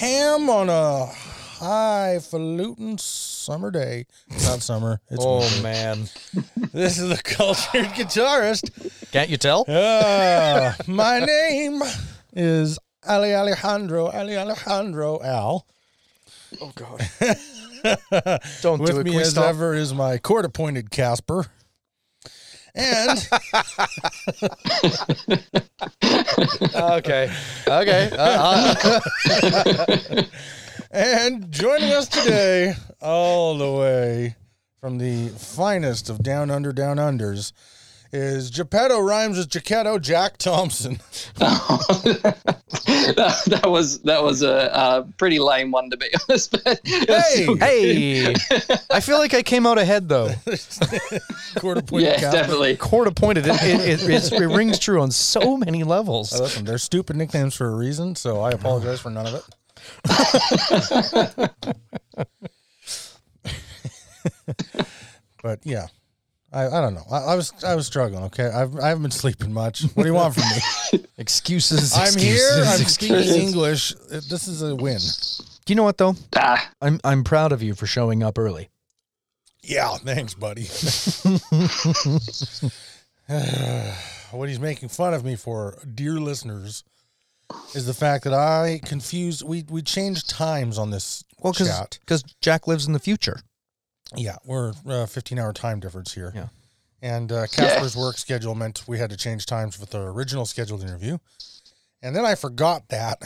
Ham on a highfalutin summer day. It's not summer. It's Oh winter. man, This is the cultured guitarist. can't you tell? Ah, my name is Ali Alejandro. Ali Alejandro Al. Oh god, don't With do it. me Can we as stop? ever is my court appointed Casper. And Okay, okay. Uh, uh, and joining us today, all the way from the finest of down under down unders, is Geppetto rhymes with Jaketto Jack Thompson. that, that was that was a, a pretty lame one to be honest. But Hey! hey, I feel like I came out ahead though. Court appointed yeah, Casper. definitely. Court appointed. It, it, it, it's- it rings true on so many levels. Uh, Listen, they're stupid nicknames for a reason, so I apologize for none of it. but yeah, I, I don't know. I, I was I was struggling. Okay, I've I haven't been sleeping much. What do you want from me? Excuses. I'm excuses, here. I'm excuses. speaking English. This is a win. Do you know what though? Ah, I'm I'm proud of you for showing up early. Yeah, thanks, buddy. what he's making fun of me for, dear listeners, is the fact that I confused. We we changed times on this Well, chat. because Jack lives in the future. Yeah, we're uh, 15 hour time difference here. Yeah. And uh, Casper's work schedule meant we had to change times with our original scheduled interview. And then I forgot that.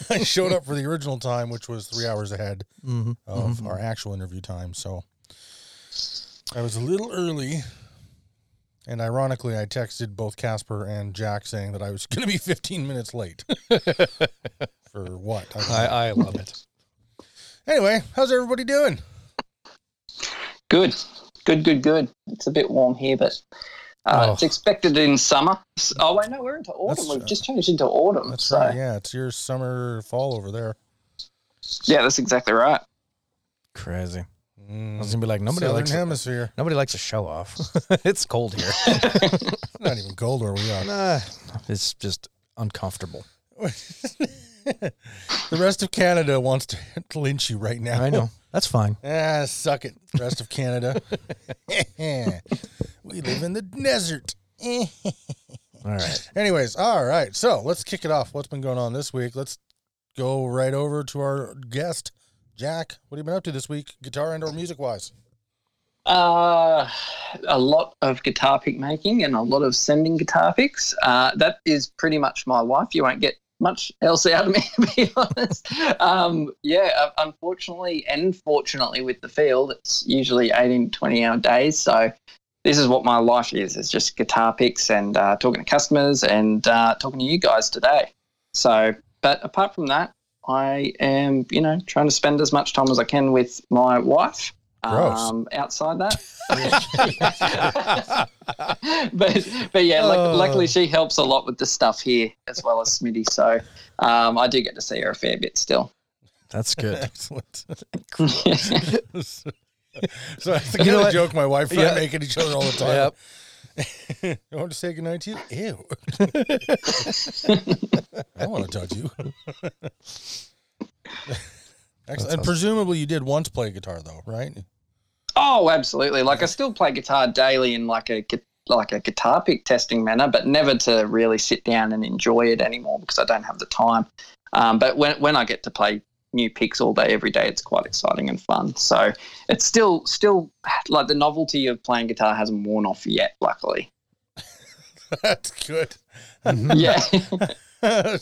I showed up for the original time, which was three hours ahead Mm-hmm. of our actual interview time. So I was a little early. And ironically, I texted both Casper and Jack saying that I was going to be 15 minutes late. for what? I. I, I love it. anyway, how's everybody doing? Good, good, good, good. It's a bit warm here, but uh, Oh. it's expected in summer. Oh wait, no, we're into autumn. That's- We've just changed into autumn. That's so, right. Yeah, it's your summer fall over there. yeah, that's exactly right. Crazy. I Mm. was gonna be like nobody Southern likes hemisphere. nobody likes to show off. it's cold here. It's not even cold where we are. Nah, it's just uncomfortable. the rest of Canada wants to lynch you right now. I know. That's fine. Ah, suck it, rest of Canada. we live in the desert. All right. Anyways, all right. So let's kick it off. What's been going on this week? Let's go right over to our guest, Jack. What have you been up to this week, guitar and or music wise? Uh, a lot of guitar pick making and a lot of sending guitar picks. Uh, that is pretty much my life. You won't get much else out of me, to be honest. Um, yeah, unfortunately and fortunately with the field, it's usually 18 to 20 hour days. So this is what my life is. It's just guitar picks and uh, talking to customers and uh, talking to you guys today. So, but apart from that, I am, you know, trying to spend as much time as I can with my wife. Gross. Um, outside that, but but yeah, luck Oh. luckily she helps a lot with the stuff here as well as Smitty. So um, I do get to see her a fair bit still. That's good. Excellent. so that's the kind You know of what? joke my wife and Yeah. I make at each other all the time. Yep. You want to say goodnight to you? Ew. I want to touch you. Excellent. And presumably you did once play guitar though, right? Oh, absolutely. Like I still play guitar daily in like a like a guitar pick testing manner, but never to really sit down and enjoy it anymore because I don't have the time. Um, but when when I get to play new picks all day every day, it's quite exciting and fun. So it's still still like the novelty of playing guitar hasn't worn off yet. Luckily, That's good. yeah,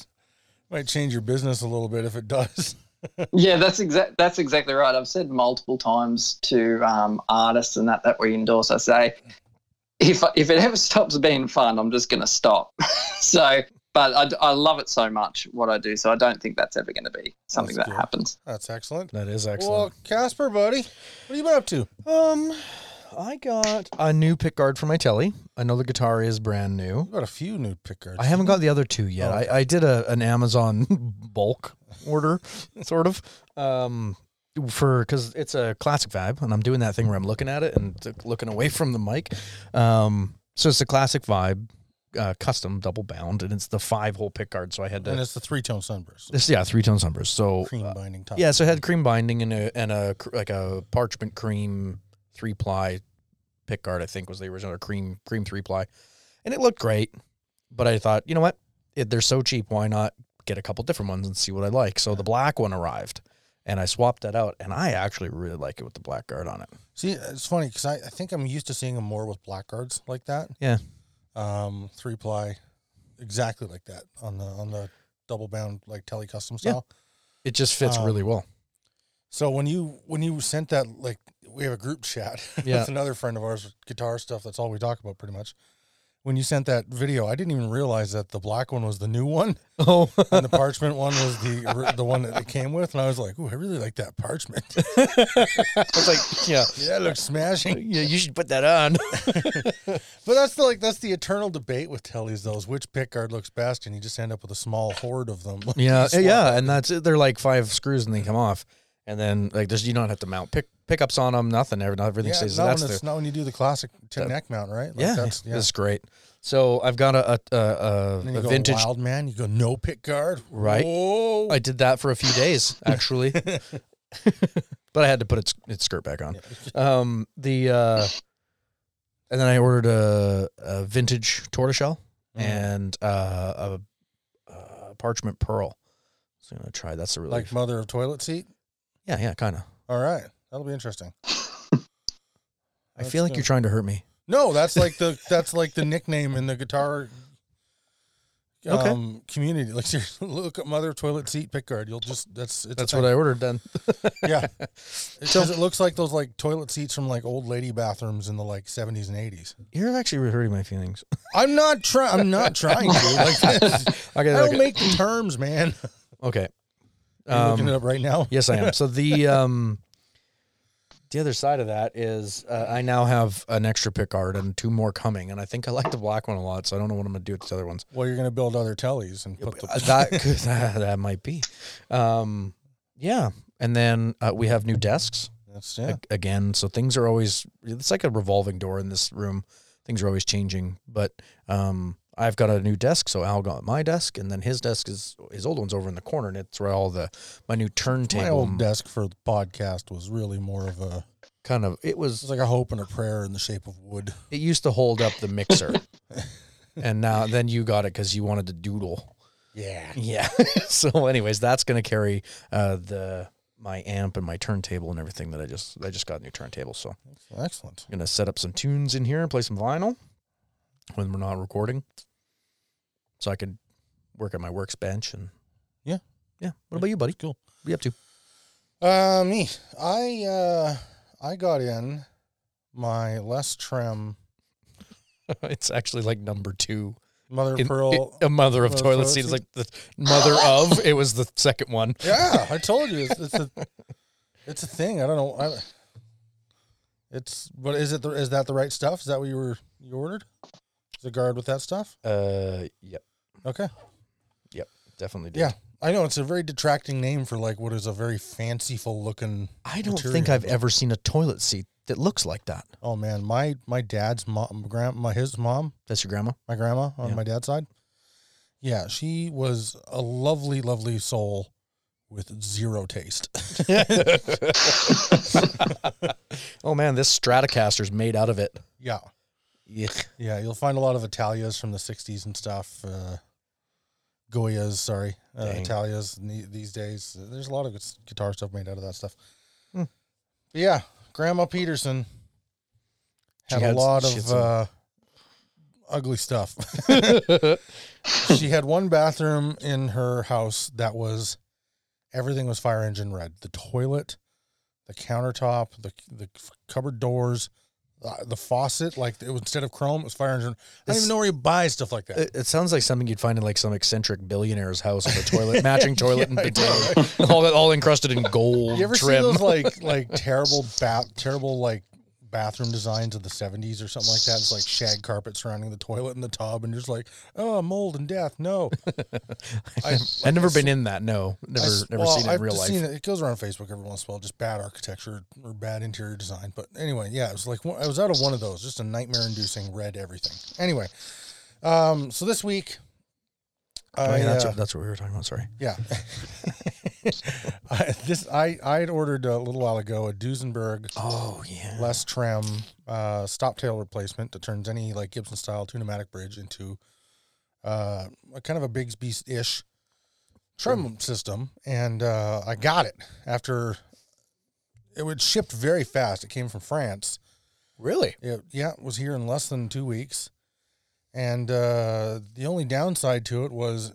Might change your business a little bit if it does. Yeah. That's exact. That's exactly right. I've said multiple times to um, artists and that that we endorse. I say if if it ever stops being fun, I'm just going to stop. so, but I, I love it so much what I do. So I don't think that's ever going to be something That's that good. happens. That's excellent. That is excellent. Well. Casper, buddy, what have you been up to? um, I got a new pick guard for my Tele. I know the guitar is brand new. You got a few new pick guards. I haven't got the other two yet. Oh. I, I did a an Amazon bulk order, sort of, um, for because it's a classic vibe, and I'm doing that thing where I'm looking at it and looking away from the mic. Um, so it's a classic vibe uh, custom double bound, and it's the five hole pick guard. So I had to, And it's the three tone sunburst. this yeah three tone sunburst. So cream uh, binding top. yeah, so it had cream binding and a and a cr- like a parchment cream three ply pick guard. I think was the original or cream cream three ply, and it looked great. But I thought, you know what, it, they're so cheap. Why not get a couple different ones and see what I like? So the black one arrived, and I swapped that out, and I actually really like it with the black guard on it. See, it's funny because I, I think I'm used to seeing them more with black guards like that. Yeah. Um, three ply, exactly like that on the on the double bound like tele custom Yeah. style. It just fits Um, really well. So when you when you sent that like we have a group chat Yeah. with another friend of ours, guitar stuff. That's all we talk about pretty much. When you sent that video, I didn't even realize that the black one was the new one Oh, and the parchment one was the the one that it came with. And I was like, "Ooh, I really like that parchment. I was like, yeah, yeah, it looks smashing." yeah, you should put that on. But that's the like that's the eternal debate with Teles. Those which pick guard looks best, and you just end up with a small horde of them. yeah, yeah, and that's it. They're like five screws and they come off, and then like there's you don't have to mount pick pickups on them, nothing. Everything yeah, stays. not That's the it's not when you do the classic That- neck mount, right? Like yeah, that's yeah. it's great. So I've got a a, a, a, a vintage. wild man. You go no pick guard, Right. Whoa. I did that for a few days actually, but I had to put its its skirt back on. Um, the uh, and then I ordered a, a vintage tortoiseshell Mm. and uh, a, a parchment pearl. So I'm gonna try. That's a really like mother of toilet seat. yeah yeah kind of. All right, that'll be interesting. I feel like good. you're trying to hurt me. No, that's like the that's like the nickname in the guitar Okay. um, community. Like, seriously, look at mother toilet seat pick guard. You'll just that's it's That's what I ordered then. yeah. it Because it looks like those like toilet seats from like old lady bathrooms in the like seventies and eighties. You're actually hurting my feelings. I'm not trying. I'm not trying to. Like, this. Okay, I don't okay. make the terms, man. okay. Are you looking Um, it up right now? Yes, I am. So the um, the other side of that is uh, I now have an extra pick guard and two more coming, and I think I like the black one a lot. So I don't know what I'm gonna do with the other ones. Well, you're gonna build other Teles and put Uh, the. that could, that, that might be. Um, yeah, and then uh, we have new desks That's yeah. ag- again. So things are always it's like a revolving door in this room. Things are always changing, but um, I've got a new desk. So Al got my desk, and then his desk is his old one's over in the corner, and it's where all the my new turntable. My old desk for the podcast was really more of a. kind of it It was was like a hope and a prayer in the shape of wood. it used to hold up the mixer and now then you got it because you wanted to doodle Yeah. yeah so anyways that's going to carry uh the my amp and my turntable and everything that i just i just got a new turntable so i'm Excellent. going to set up some tunes in here and play some vinyl when we're not recording so i could work at my workbench and Yeah. yeah what about you buddy Cool. what are you up to Uh, me. I uh, I got in my Les Trem it's actually like number two mother of in, pearl. a mother of Mother toilet toilet seat is like the mother of it was the second one yeah, I told you it's, it's a it's a thing. I don't know. I, it's what is it? The, is that the right stuff? Is that what you were you ordered? A guard with that stuff? uh yep Okay. Yep, definitely did. Yeah, I know it's a very detracting name for like what is a very fanciful looking. I don't material, think I've ever seen a toilet seat that looks like that. Oh man, my my dad's mom, grandma, his mom, That's your grandma? my grandma on Yeah. my dad's side. Yeah, she was a lovely, lovely soul with zero taste. oh man, this Stratocaster's made out of it. yeah, Yuck. yeah, you'll find a lot of Italias from the '60s and stuff. Uh, Goyas, sorry, uh, Dang. Italias these days. There's a lot of gu- guitar stuff made out of that stuff. Hmm. But yeah, Grandma Peterson had, had- a lot of uh, ugly stuff. she had one bathroom in her house that was everything was fire engine red. The toilet, the countertop, the the cupboard doors, uh, the faucet. Like it was, instead of chrome, it was fire engine. I don't This- even know where you buy stuff like that. It, it sounds like something you'd find in like some eccentric billionaire's house with a toilet, matching toilet and bidet, all all encrusted in gold you ever see trim. those like like terrible bath terrible like bathroom designs of the 70s or something like that it's like shag carpet surrounding the toilet and the tub and just like oh mold and death no I, I've never been in that. No, never, s- never well, seen it in I've real life. Seen it. it goes around Facebook every once in a while, just bad architecture or bad interior design. But anyway, yeah, it was like I was out of one of those, just a nightmare-inducing red everything. Anyway, Um, so this week, Oh, yeah, that's, uh, what, that's what we were talking about. Sorry. yeah, I, this I I had ordered a little while ago a Duesenberg Oh yeah. Les Trem uh, stop tail replacement that turns any like Gibson style Tune-o-matic bridge into uh, a kind of a Bigsby ish trim system, and uh, I got it after it was shipped very fast. It came from France. Really? It, yeah, it was here in less than two weeks. And uh, the only downside to it was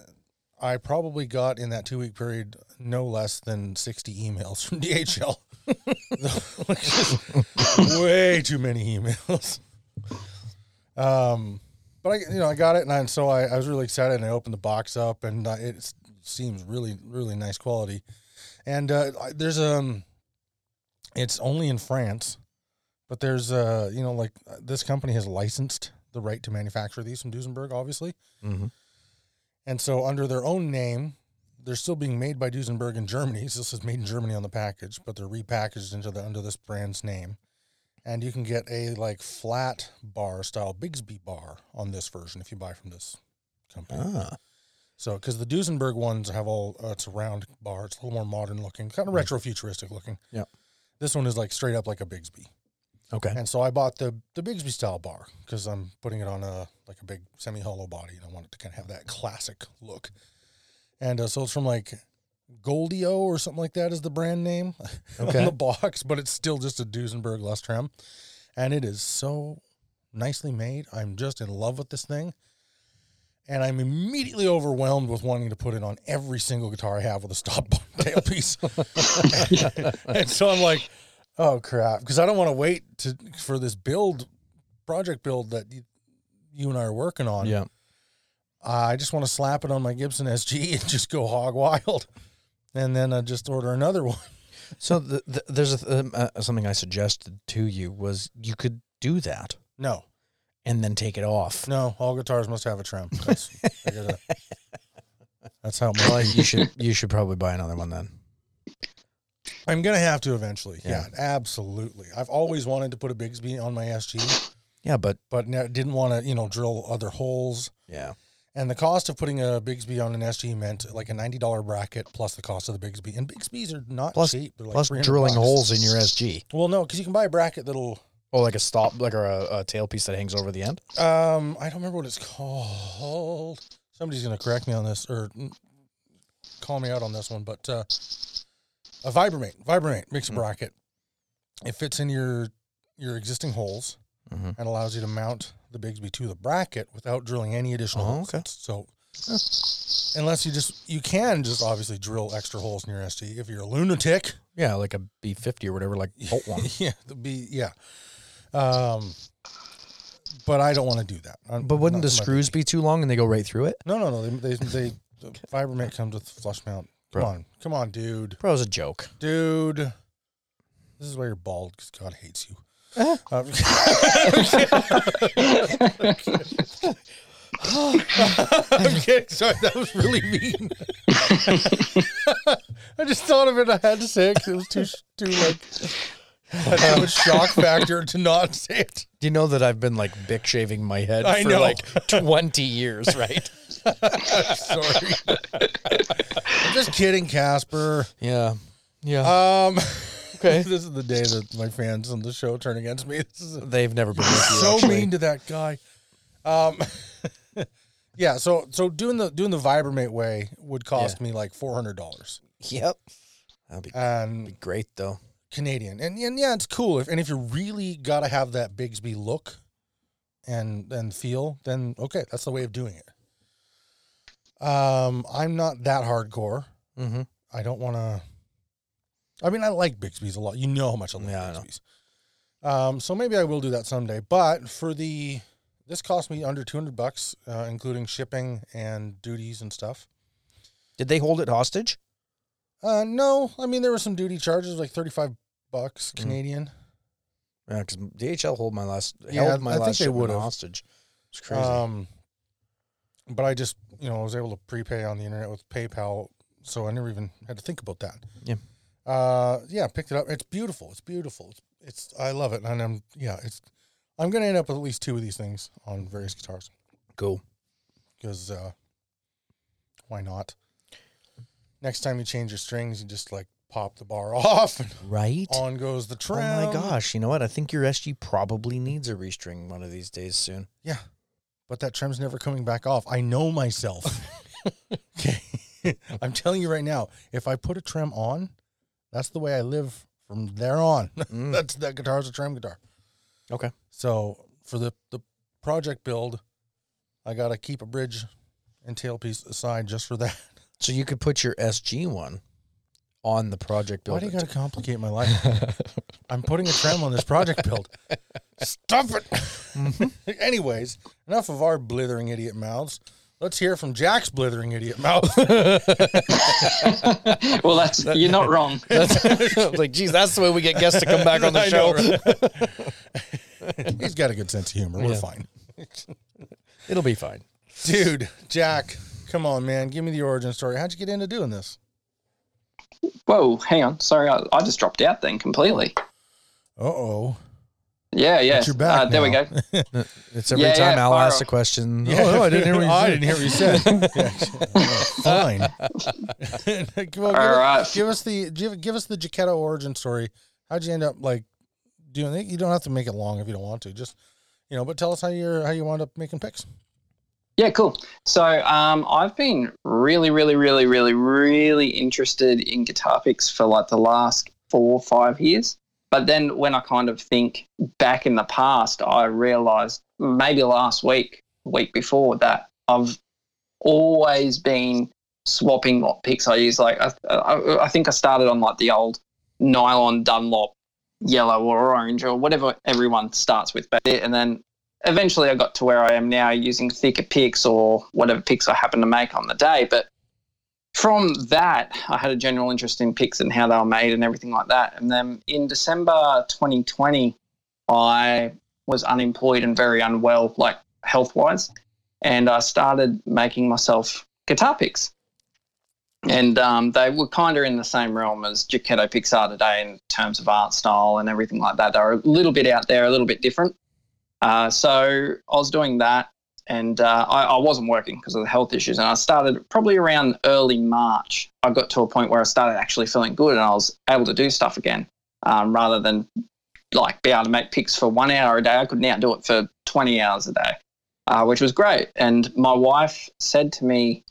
I probably got in that two week period no less than 60 emails from DHL. Way too many emails. Um, but I, you know, I got it, and, I, and so I, I was really excited, and I opened the box up, and uh, it seems really, really nice quality. And uh, there's um, it's only in France, but there's uh, you know, like uh, this company has licensed the right to manufacture these from Duesenberg, obviously, Mm-hmm. and so under their own name, they're still being made by Duesenberg in Germany. So this is made in Germany on the package, but they're repackaged into the under this brand's name. And you can get a like flat bar style Bigsby bar on this version if you buy from this company. Ah. So, because the Duesenberg ones have all, uh, it's a round bar. It's a little more modern looking, kind of retro futuristic looking. Yeah. This one is like straight up like a Bigsby. Okay. And so I bought the the Bigsby style bar because I'm putting it on a like a big semi hollow body and I want it to kind of have that classic look. And uh, so it's from like Goldio or something like that is the brand name Okay. on the box, but it's still just a Duesenberg Les Trem, and it is so nicely made. I'm just in love with this thing. And I'm immediately overwhelmed with wanting to put it on every single guitar I have with a stop tailpiece. and so I'm like, oh crap, because I don't want to wait to for this build project build that you, you and I are working on. Yeah. I just want to slap it on my Gibson SG and just go hog wild, and then uh, just order another one. So the, the, there's a, um, uh, something I suggested to you was you could do that No, and then take it off. no, all guitars must have a trim. That's, I gotta, that's how Well, my, you should you should probably buy another one then. I'm gonna have to eventually. Yeah. Yeah. absolutely. I've always wanted to put a Bigsby on my SG, Yeah, but but ne- didn't want to, you know, drill other holes. yeah. And the cost of putting a Bigsby on an SG meant like a ninety dollar bracket plus the cost of the Bigsby. And Bigsby's are not Plus- cheap. They're like Plus 300 drilling bucks. holes in your SG. Well, no, because you can buy a bracket that'll. Oh, like a stop, like or a, a tailpiece that hangs over the end. Um, I don't remember what it's called. Somebody's gonna correct me on this or call me out on this one, but uh, a Vibramate. Vibramate makes a Mm. bracket. It fits in your your existing holes Mhm. and allows you to mount the Bigsby to the bracket without drilling any additional Oh, holes. okay. So unless you just you can just obviously drill extra holes in your SG if you're a lunatic. Yeah, like a B fifty or whatever, like bolt one. yeah, the be yeah. Um, but I don't want to do that. I'm- But wouldn't not the my screws be too long and they go right through it? No, no, no. They they, they the Vibramate comes with flush mount. Come Bro. on, come on, dude, Bro, it was a joke. dude. This is why you're bald because God hates you. Uh-huh. Um, I'm kidding. Sorry, that was really mean. I just thought of it. I had to say it 'cause it was too too like had too much shock factor to not say it. Do you know that I've been like Bic shaving my head I for know. like twenty years, right? Sorry. I'm just kidding, Casper. yeah. Yeah. Um, Okay. this is the day that my fans on the show turn against me. Is They've never been so actually. mean to that guy. Um, yeah. So so doing the doing the Vibramate way would cost me like four hundred dollars Yep. That'd be, and be great though. Canadian. And and yeah, it's cool. If and if you really gotta have that Bigsby look and and feel, then okay, that's the way of doing it. Um, I'm not that hardcore. Mm-hmm. I don't want to. I mean, I like Bigsby's a lot. You know how much I like Yeah, I. Bigsby's. Um, so maybe I will do that someday. But for the, this cost me under two hundred bucks, uh, including shipping and duties and stuff. Did they hold it hostage? Uh, no, I mean there were some duty charges, like thirty five bucks Mm. Canadian. Yeah, because DHL hold my last Yeah, held my I think last they shipment would've. hostage. It's crazy. Um, but I just, you know, I was able to prepay on the internet with PayPal, so I never even had to think about that. Yeah. Uh, yeah, picked it up. It's beautiful. It's beautiful. It's, it's I love it, and I'm yeah, it's. I'm gonna end up with at least two of these things on various guitars. cool. because uh, why not? Next time you change your strings, you just like pop the bar off and Right? on goes the Oh my gosh! You know what? I think your SG probably needs a restring one of these days soon. Yeah, but that trim's never coming back off. I know myself. okay, I'm telling you right now. If I put a trim on, that's the way I live from there on. Mm. that's that guitar's a trim guitar. Okay. So for the the project build, I gotta keep a bridge and tailpiece aside just for that. So you could put your SG one on the project build. Why build. do you gotta complicate my life? I'm putting a trim on this project build. Stop it. Mm-hmm. Anyways, enough of our blithering idiot mouths. Let's hear from Jack's blithering idiot mouth. well, that's you're not wrong. That's, like, geez, that's the way we get guests to come back on the show. know, right? He's got a good sense of humor. We're Yeah. fine. It'll be fine. Dude, Jack, come on, man. Give me the origin story. How'd you get into doing this? Whoa, hang on. Sorry, I, I just dropped out then completely. Uh oh. Yeah, yeah. But you're back Uh, there we go. It's every Yeah, time yeah, Al fire asks a off. question. Yeah. Oh, no, I didn't hear what you I said. didn't hear what you said. Yeah, Fine. Come on, give, All us, right. give us the give, give us the Jaketto origin story. How'd you end up like doing it? You don't have to make it long if you don't want to. Just you know, but tell us how you're how you wound up making picks. Yeah, cool. So um, I've been really, really, really, really, really interested in guitar picks for like the last four or five years. But then when I kind of think back in the past, I realized maybe last week, week before that, I've always been swapping what picks I use. Like I, I, I think I started on like the old nylon Dunlop yellow or orange or whatever everyone starts with there. And then eventually I got to where I am now using thicker picks or whatever picks I happen to make on the day. But from that, I had a general interest in picks and how they were made and everything like that. And then in December 2020, I was unemployed and very unwell, like health wise. And I started making myself guitar picks. And um, they were kind of in the same realm as Jaketto picks are today in terms of art style and everything like that. They're a little bit out there, a little bit different. Uh, so I was doing that, and uh, I, I wasn't working because of the health issues. And I started probably around early March. I got to a point where I started actually feeling good, and I was able to do stuff again, um, rather than like be able to make picks for one hour a day. I could now do it for twenty hours a day, uh, which was great. And my wife said to me,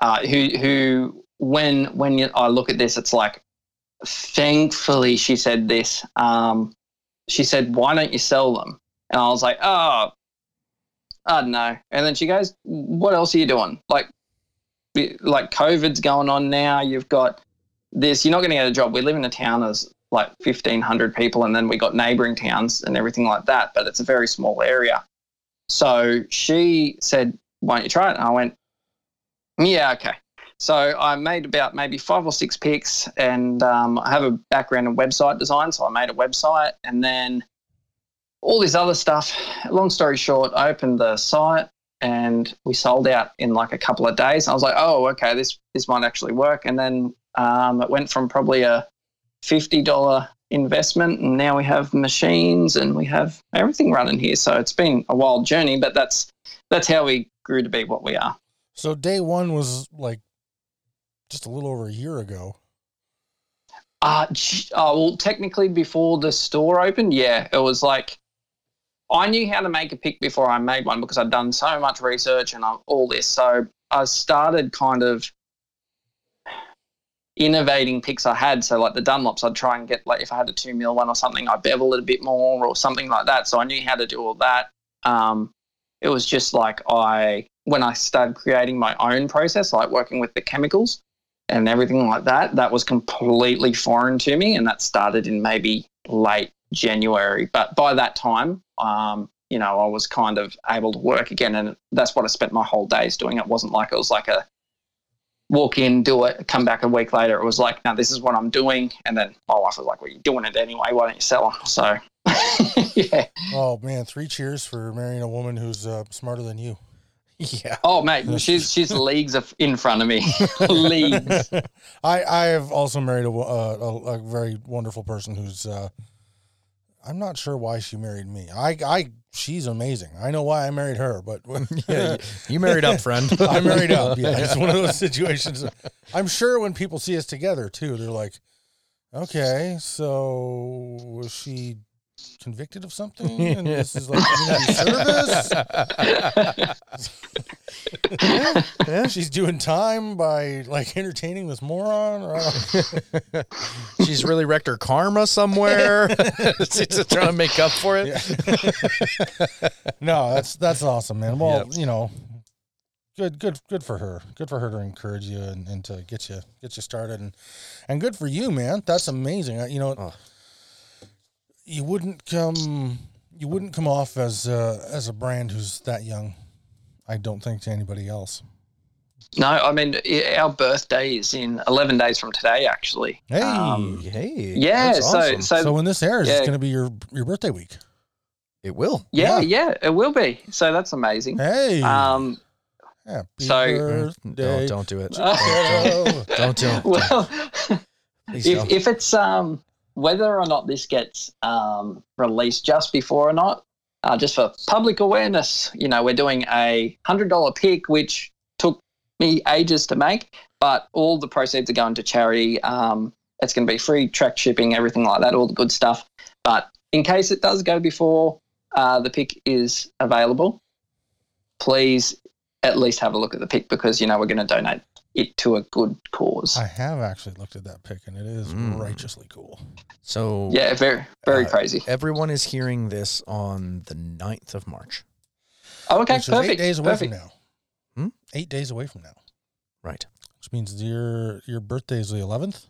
uh, who who when when I look at this, it's like, thankfully she said this. Um, she said, "Why don't you sell them?" And I was like, oh, I don't know. And then she goes, what else are you doing? Like, like COVID's going on now. You've got this. You're not going to get a job. We live in a town that's like 1,500 people, and then we got neighboring towns and everything like that. But it's a very small area. So she said, why don't you try it? And I went, yeah, okay. So I made about maybe five or six picks, and um, I have a background in website design. So I made a website, and then all this other stuff. Long story short, I opened the site and we sold out in like a couple of days. I was like, oh, okay, this this might actually work. And then um, it went from probably a fifty dollar investment, and now we have machines and we have everything running here. So it's been a wild journey, but that's that's how we grew to be what we are. So day one was like just a little over a year ago. Uh, uh, well, technically, before the store opened, yeah, it was like I knew how to make a pick before I made one because I'd done so much research and all this. So I started kind of innovating picks I had. So like the Dunlops, I'd try and get like if I had a two mil one or something, I bevel it a bit more or something like that. So I knew how to do all that. Um, it was just like I when I started creating my own process, like working with the chemicals and everything like that, that was completely foreign to me. And that started in maybe late January. But by that time, um, you know, I was kind of able to work again. And that's what I spent my whole days doing. It wasn't like it was like a walk in, do it, come back a week later. It was like, no, this is what I'm doing. And then my wife was like, well, you're doing it anyway. Why don't you sell them? So, yeah. Oh man, three cheers for marrying a woman who's uh, smarter than you. Yeah. Oh, mate, she's she's leagues of, in front of me. leagues. I I have also married a uh, a, a very wonderful person who's uh, I'm not sure why she married me. I, I, she's amazing. I know why I married her, but Yeah, you, you married up, friend. I married up. Yeah, it's one of those situations. I'm sure when people see us together too, they're like, "Okay, so was she convicted of something? And this is like community service? yeah. She's doing time by like entertaining this moron? Or She's really wrecked her karma somewhere. She's trying to make up for it. no, that's that's awesome, man. Well, Yep. you know, good good good for her. Good for her to encourage you and, and to get you get you started and and good for you, man. That's amazing. You know, Oh. You wouldn't come you wouldn't come off as uh, as a brand who's that young. I don't think to anybody else. No, I mean our birthday is in eleven days from today. Actually. Hey, Um, Hey, yeah. that's So awesome. so, so when this airs, yeah. it's going to be your your birthday week. it will. yeah, yeah. yeah, it will be. So that's amazing. Hey, Um. happy so- birthday. Don't don't do it. Don't do it. Well, if, don't. if it's um whether or not this gets um released just before or not, uh, just for public awareness, you know, we're doing a hundred dollar pick, which took me ages to make, but all the proceeds are going to charity. Um, it's going to be free track shipping, everything like that, all the good stuff. But in case it does go before uh, the pick is available, please at least have a look at the pick because you know we're going to donate it to a good cause. I have actually looked at that pic, and it is Mm. righteously cool. so Yeah, very very Uh, crazy. everyone is hearing this on the 9th of March. Oh, okay, which is perfect. eight days away perfect. from now. Hmm? Eight days away from now, Right. which means your your birthday is the eleventh,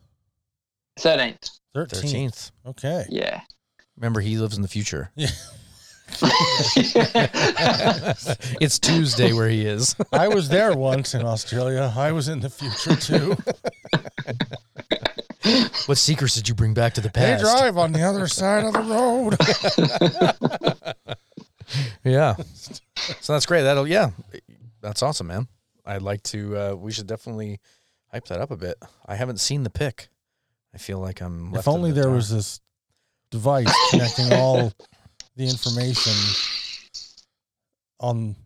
Thirteenth. thirteenth. 13th. Okay. Yeah. Remember, he lives in the future. Yeah. it's Tuesday where he is. I was there once in Australia. I was in the future too. what secrets did you bring back to the past? They drive on the other side of the road. Yeah. So that's great. That'll yeah. That's awesome, man. I'd like to uh we should definitely hype that up a bit. I haven't seen the pic. I feel like I'm left if only the there dark. was this device connecting all the information on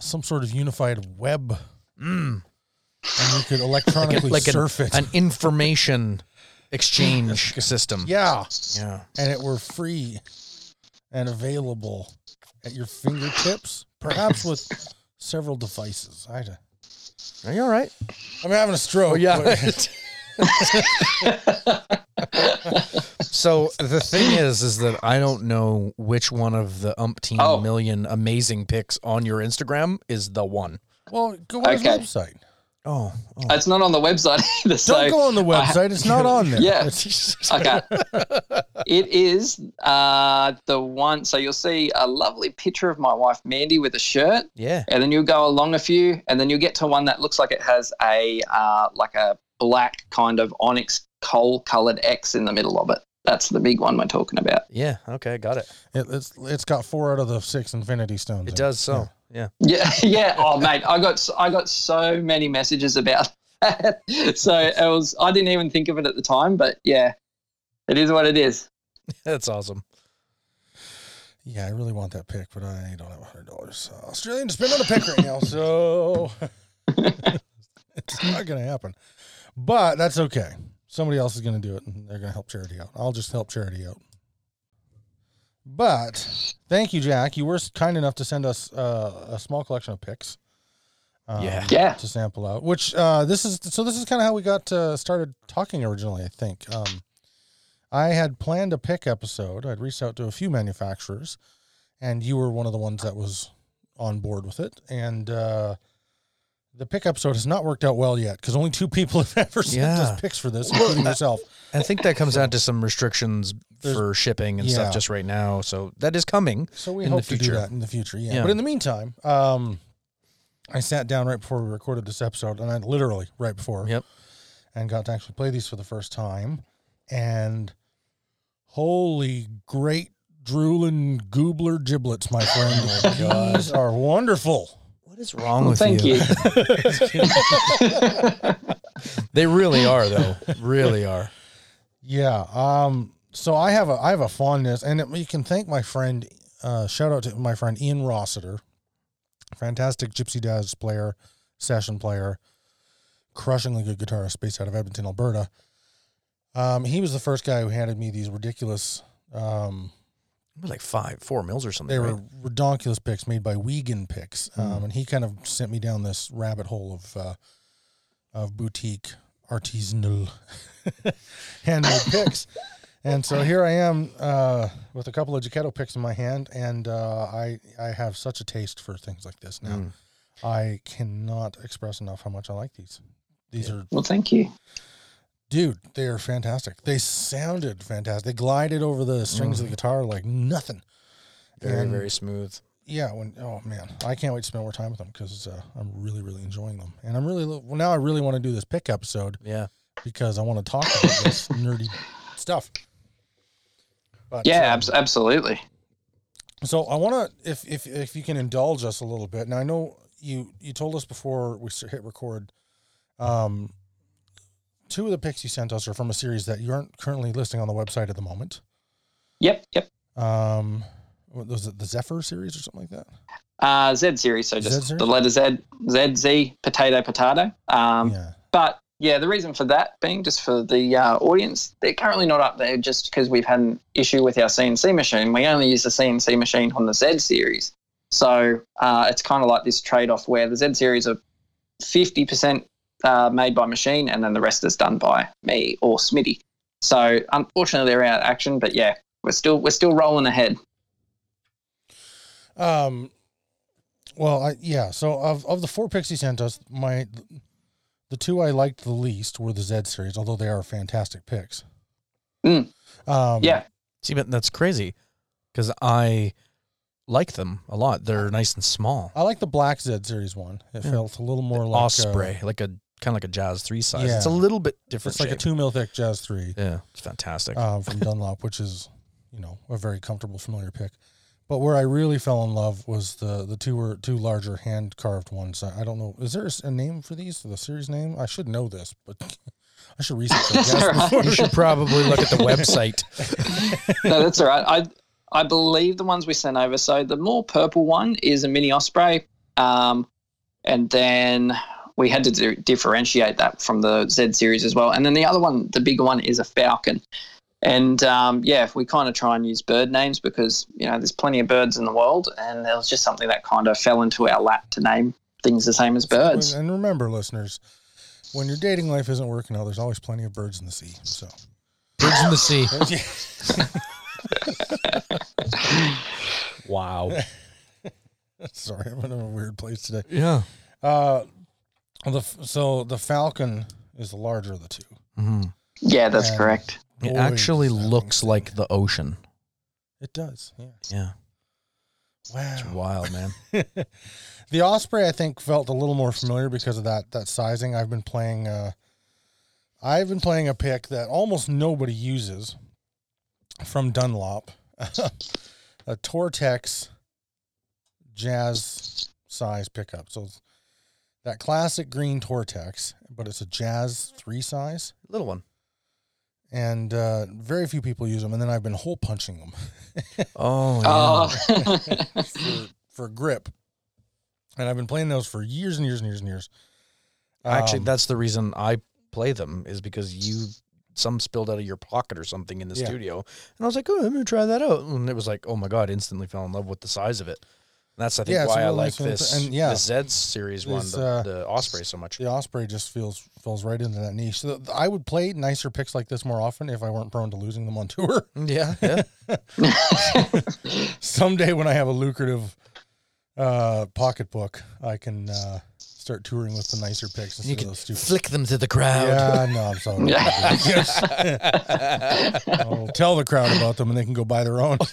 some sort of unified web, Mm, and you could electronically like an- surf it. an information exchange system. yeah, Yeah. and it were free and available at your fingertips, perhaps with several devices. I, Are you all right? I'm having a stroke. Oh yeah. but- so the thing is, is that I don't know which one of the umpteen Oh. million amazing pics on your Instagram is the one. well, go on Okay. his website. Oh, oh. it's not on the website either. So Don't go on the website. it's not on there. Yeah. It's- okay. it is uh, the one. So you'll see a lovely picture of my wife Mandy with a shirt, yeah. and then you'll go along a few, and then you'll get to one that looks like it has a uh, like a black kind of onyx coal colored X in the middle of it. That's the big one we're talking about. Yeah. Okay. Got it. It, it's it's got four out of the six Infinity Stones. It in does so. Yeah. Yeah, yeah. Oh, mate, I got s- I got so many messages about that. So it was I didn't even think of it at the time, but yeah, it is what it is. That's awesome. Yeah, I really want that pick, but I don't have a hundred dollars Australian to spend on a pick right now, so it's not gonna happen. But that's okay. Somebody else is gonna do it, and they're gonna help charity out. I'll just help charity out. But thank you, Jack. You were kind enough to send us uh, a small collection of picks. um, Yeah. Yeah. to sample out. Which uh, this is so. This is kind of how we got uh, started talking originally. I think um, I had planned a pick episode. I'd reached out to a few manufacturers, and you were one of the ones that was on board with it. And uh, the pick episode has not worked out well yet because only two people have ever sent Yeah. us picks for this, including yourself. I think that comes down to some restrictions There's- for shipping and yeah. stuff just right now. So that is coming. So we In the hope to do that in the future. Yeah. Yeah. But in the meantime, um, I sat down right before we recorded this episode, and I literally right before. Yep. And got to actually play these for the first time, and holy great drooling goobler giblets, my friend. These are wonderful. What is wrong Well, with thank you. They really are, though. really are. Yeah. Um. so I have a I have a fondness, and it, you can thank my friend. Uh, shout out to my friend Ian Rossiter, fantastic gypsy jazz player, session player, crushingly good guitarist based out of Edmonton, Alberta. Um, he was the first guy who handed me these ridiculous. Um, It was like five, four mils or something. they right? were redonkulous picks made by Wegen Picks, um, Mm. and he kind of sent me down this rabbit hole of uh, of boutique artisanal handmade picks. And so here I am uh, with a couple of Jaketto picks in my hand, and uh, I I have such a taste for things like this now. Mm. I cannot express enough how much I like these. These are, Well, thank you. Dude, they are fantastic. They sounded fantastic. They glided over the strings of the guitar like nothing. very, and- very smooth. yeah when oh man i can't wait to spend more time with them because uh, i'm really really enjoying them and i'm really lo- well now i really want to do this pick episode Yeah. because i want to talk about this nerdy stuff but Yeah, um, abs- absolutely. so i want to if if if you can indulge us a little bit now i know you you told us before we s- hit record um two of the picks you sent us are from a series that you aren't currently listing on the website at the moment Yep, yep. um what was it the zephyr series or something like that Uh, Z series, so just series? the letter Z, Z, Z, potato, potato. Um, yeah But yeah, the reason for that being just for the uh, audience, they're currently not up there just because we've had an issue with our CNC machine. We only use the CNC machine on the Z series. So uh, it's kind of like this trade off where the Z series are 50% uh, made by machine and then the rest is done by me or Smitty. So unfortunately, they're out of action, but yeah, we're still we're still rolling ahead. Um, well, I, yeah. So of of the four picks he sent us, my the two I liked the least were the Z series, although they are fantastic picks. Mm. Um, Yeah. See, but that's crazy because I like them a lot. They're nice and small. I like the black Z series one. It Yeah. felt a little more like uh, Osprey, like a kind of like a Jazz three size. Yeah. It's a little bit different. it's like a two mil thick Jazz three Yeah, it's fantastic. um, from Dunlop, which is you know a very comfortable, familiar pick. But where I really fell in love was the the two were two larger hand carved ones. I, I don't know. Is there a name for these? The series name? I should know this, but I should research. I guess, Right. you should probably look at the website. no, that's all right. I I believe the ones we sent over. So the more purple one is a mini osprey, um, and then we had to do, differentiate that from the Z series as well. And then the other one, the bigger one, is a falcon. And um, yeah, we kind of try and use bird names because you know there's plenty of birds in the world, and there was just something that kind of fell into our lap to name things the same as birds. And remember, listeners, when your dating life isn't working out, there's always plenty of birds in the sea. So, Birds in the sea. Wow. sorry, I'm in a weird place today. Yeah. Uh, the so the falcon is the larger of the two. hmm Yeah, that's And- correct. It Boy, actually looks thing like the ocean. It does. Yeah. Yeah. It's Wow. wild, man. the osprey, I think, felt a little more familiar because of that that sizing. I've been playing. Uh, I've been playing a pick that almost nobody uses from Dunlop, a Tortex Jazz size pickup. So it's that classic green Tortex, but it's a Jazz three size, Little one. and uh, very few people use them. And then I've been hole punching them. Oh, yeah. Oh, for, for grip. And I've been playing those for years and years and years and years. Actually, Um, that's the reason I play them is because you some spilled out of your pocket or something in the Yeah. studio, and I was like, "Oh, I'm gonna try that out," and it was like, "Oh my god!" Instantly fell in love with the size of it. And that's I think Yeah, why I like this And, yeah, the Zed series one, the, uh, the Osprey, so much. the Osprey just feels falls right into that niche. So I would play nicer picks like this more often if I weren't prone to losing them on tour. Yeah, yeah. Someday when I have a lucrative uh, pocketbook, I can uh, start touring with the nicer picks instead you of can those stupid. flick them to the crowd. Yeah, no, I'm sorry. I'll tell the crowd about them and they can go buy their own.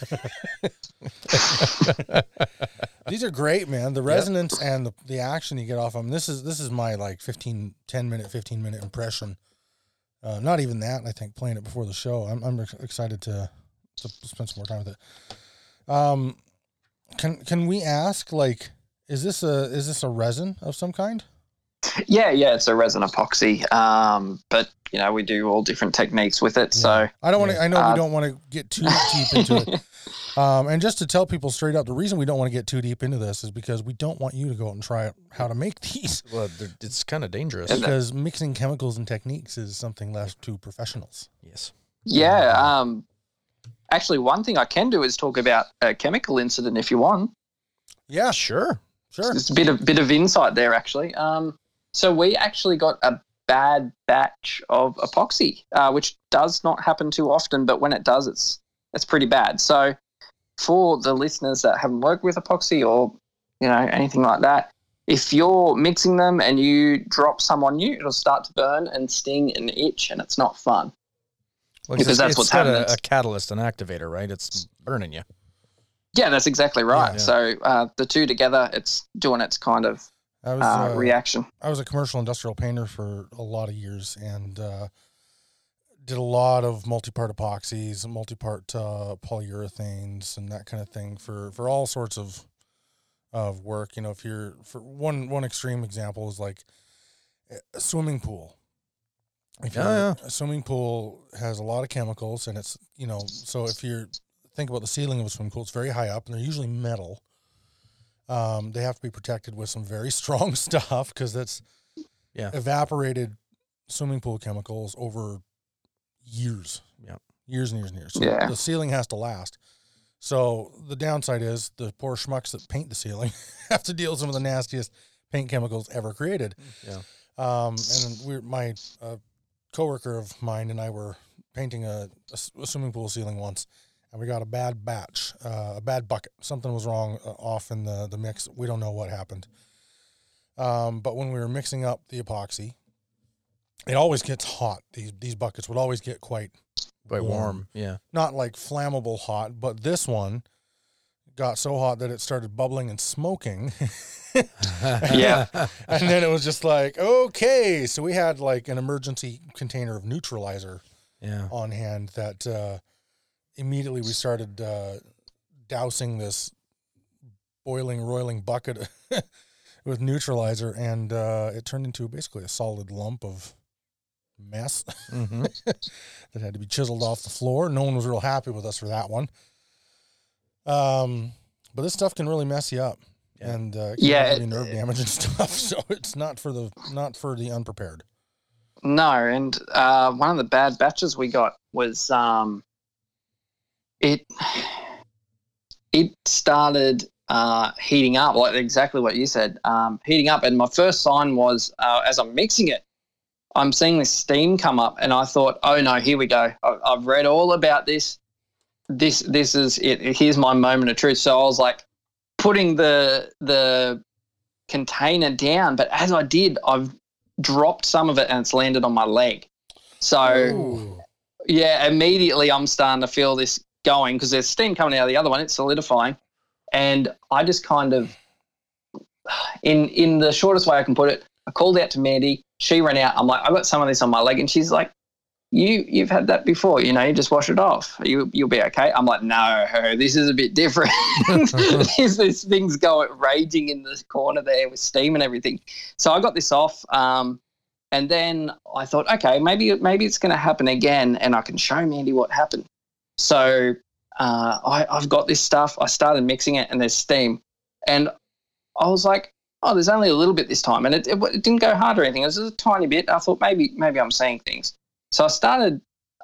These are great, man. The resonance and the, the action you get off them. This is this is my like 15 10 minute 15 minute impression. Uh, not even that, I think playing it before the show. I'm I'm excited to to spend some more time with it. Um can can we ask like is this a is this a resin of some kind? Yeah, yeah, it's a resin epoxy. Um, but you know, we do all different techniques with it. So I don't want to. I know Uh, we don't want to get too deep into it. Um, and just to tell people straight up, the reason we don't want to get too deep into this is because we don't want you to go out and try how to make these. Well, it's kind of dangerous. Because mixing chemicals and techniques is something left to professionals. yes. yeah, um, actually, one thing I can do is talk about a chemical incident if you want. Yeah, Sure. Sure. It's a bit of bit of insight there, actually. Um, so we actually got a bad batch of epoxy, uh, which does not happen too often, but when it does, it's it's pretty bad. So for the listeners that haven't worked with epoxy or you know anything like that, if you're mixing them and you drop some on you, it'll start to burn and sting and itch, and it's not fun. Well, Because it's- that's it's what's got happening. A, a catalyst, an activator, right? It's burning you. Yeah, that's exactly right. Yeah. So uh, the two together, it's doing its kind of I was uh, uh, reaction. I was a commercial industrial painter for a lot of years and uh, did a lot of multi-part epoxies, multi-part uh, polyurethanes, and that kind of thing for for all sorts of of work. You know, if you're for one one extreme example is like a swimming pool. If Yeah, you're- a swimming pool has a lot of chemicals, and it's you know, so if you're think about the ceiling of a swimming pool, it's very high up, and they're usually metal. Um, they have to be protected with some very strong stuff because that's Yeah. evaporated swimming pool chemicals over years. Yeah. Years and years and years. So Yeah. the ceiling has to last. So the downside is the poor schmucks that paint the ceiling have to deal with some of the nastiest paint chemicals ever created. Yeah. Um, and we're my uh, coworker of mine and I were painting a swimming pool ceiling once, and we got a bad batch, uh, a bad bucket. Something was wrong uh, off in the the mix. We don't know what happened. Um, but when we were mixing up the epoxy, it always gets hot. These these buckets would always get quite Quite warm. Warm. Yeah. not like flammable hot, but this one got so hot that it started bubbling and smoking. Yeah. and then it was just like, okay. So we had like an emergency container of neutralizer Yeah. on hand that uh, immediately we started uh, dousing this boiling, roiling bucket with neutralizer, and uh, it turned into basically a solid lump of mess hmm that had to be chiseled off the floor. No one was real happy with us for that one. Um, but this stuff can really mess you up, Yeah. and uh, it can Yeah, give you it- nerve damage and stuff. So it's not for the not for the unprepared. No, and uh, one of the bad batches we got was um, it it started uh, heating up, like exactly what you said, um, heating up. And my first sign was uh, as I'm mixing it, I'm seeing this steam come up, and I thought, oh no, here we go. I- I've read all about this. This this is it. Here's my moment of truth. So I was like putting the the container down, but as I did, I've dropped some of it and it's landed on my leg. So Ooh. yeah, immediately I'm starting to feel this going because there's steam coming out of the other one. It's solidifying, and I just kind of, in in the shortest way I can put it, I called out to Mandy. She ran out. I'm like, I got some of this on my leg, and she's like, "You you've had that before, you know. You just wash it off. You you'll be okay." I'm like, "No, this is a bit different. this this thing's going raging in the corner there with steam and everything." So I got this off. Um, and then I thought, okay, maybe maybe it's going to happen again, and I can show Mandy what happened. So uh, I, I've got this stuff. I started mixing it, and there's steam, and I was like, oh, there's only a little bit this time, and it, it, it didn't go hard or anything. It was just a tiny bit. I thought maybe maybe I'm seeing things. So I started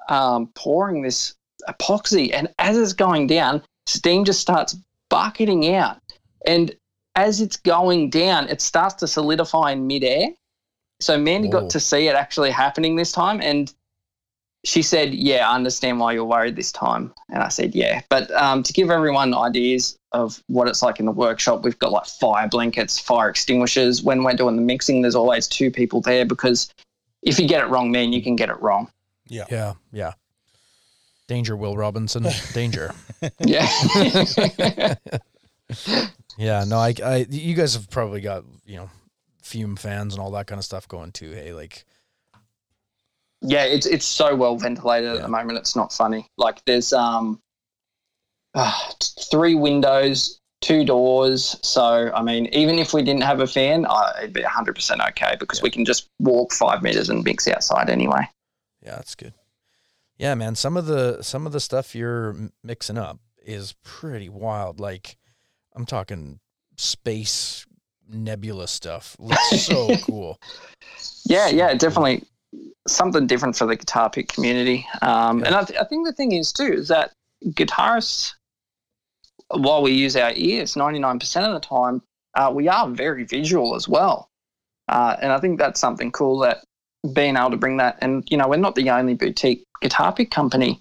um, pouring this epoxy, and as it's going down, steam just starts bucketing out, and as it's going down, it starts to solidify in midair. So Mandy Whoa. got to see it actually happening this time, and she said, "Yeah, I understand why you're worried this time." And I said, "Yeah." But um, to give everyone ideas of what it's like in the workshop, we've got like fire blankets, fire extinguishers. When we're doing the mixing, there's always two people there because if you get it wrong, man, you can get it wrong. Yeah. Yeah. Yeah. Danger, Will Robinson. Danger. Yeah. Yeah. No, I, I, you guys have probably got, you know, fume fans and all that kind of stuff going too. Hey, like, yeah, it's it's so well ventilated at the moment. It's not funny. Like there's um uh, three windows two doors. So, I mean, even if we didn't have a fan, uh, it'd be 100% okay because Yeah. we can just walk five meters and mix outside anyway. Yeah, that's good. Yeah, man. Some of the some of the stuff you're mixing up is pretty wild. Like, I'm talking space nebula stuff. Looks so cool. Yeah, So yeah, cool. definitely something different for the guitar pick community. Um, Yeah. And I, th- I think the thing is too is that guitarists, while we use our ears, ninety nine percent of the time, uh, we are very visual as well. Uh, and I think that's something cool that being able to bring that, and you know, we're not the only boutique guitar pick company,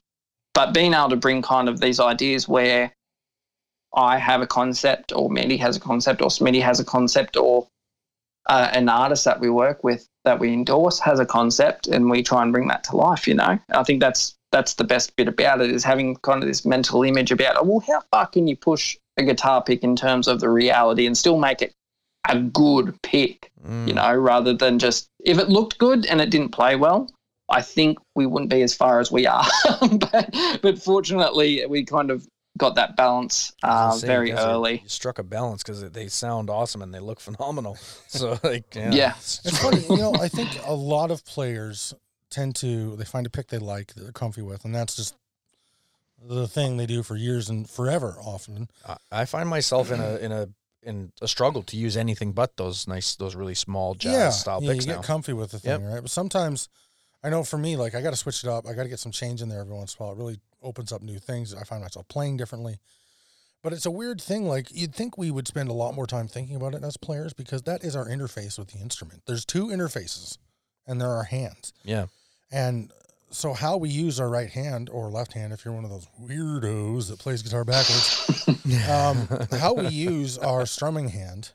but being able to bring kind of these ideas where I have a concept, or Mandy has a concept, or Smitty has a concept, or uh, an artist that we work with that we endorse has a concept, and we try and bring that to life. You know, I think that's that's the best bit about it is having kind of this mental image about, oh, well, how far can you push a guitar pick in terms of the reality and still make it a good pick, Mm. you know, rather than just if it looked good and it didn't play well. I think we wouldn't be as far as we are, but, but fortunately, we kind of got that balance uh, say, very you guys are- early. You struck a balance because they sound awesome and they look phenomenal. So like, yeah, Yeah. It's funny, you know. I think a lot of players tend to they find a pick they like that they're comfy with, and that's just the thing they do for years and forever. Often, I- I find myself in a in a in a struggle to use anything but those nice, those really small jazz yeah, style yeah, you picks get now. comfy with the thing, right? But sometimes, I know for me, like I got to switch it up. I got to get some change in there every once in a while. It really opens up new things. I find myself playing differently. But it's a weird thing. Like you'd think we would spend a lot more time thinking about it as players because that is our interface with the instrument. There's two interfaces, and there are hands. yeah, And so, how we use our right hand or left hand, if you're one of those weirdos that plays guitar backwards, um, how we use our strumming hand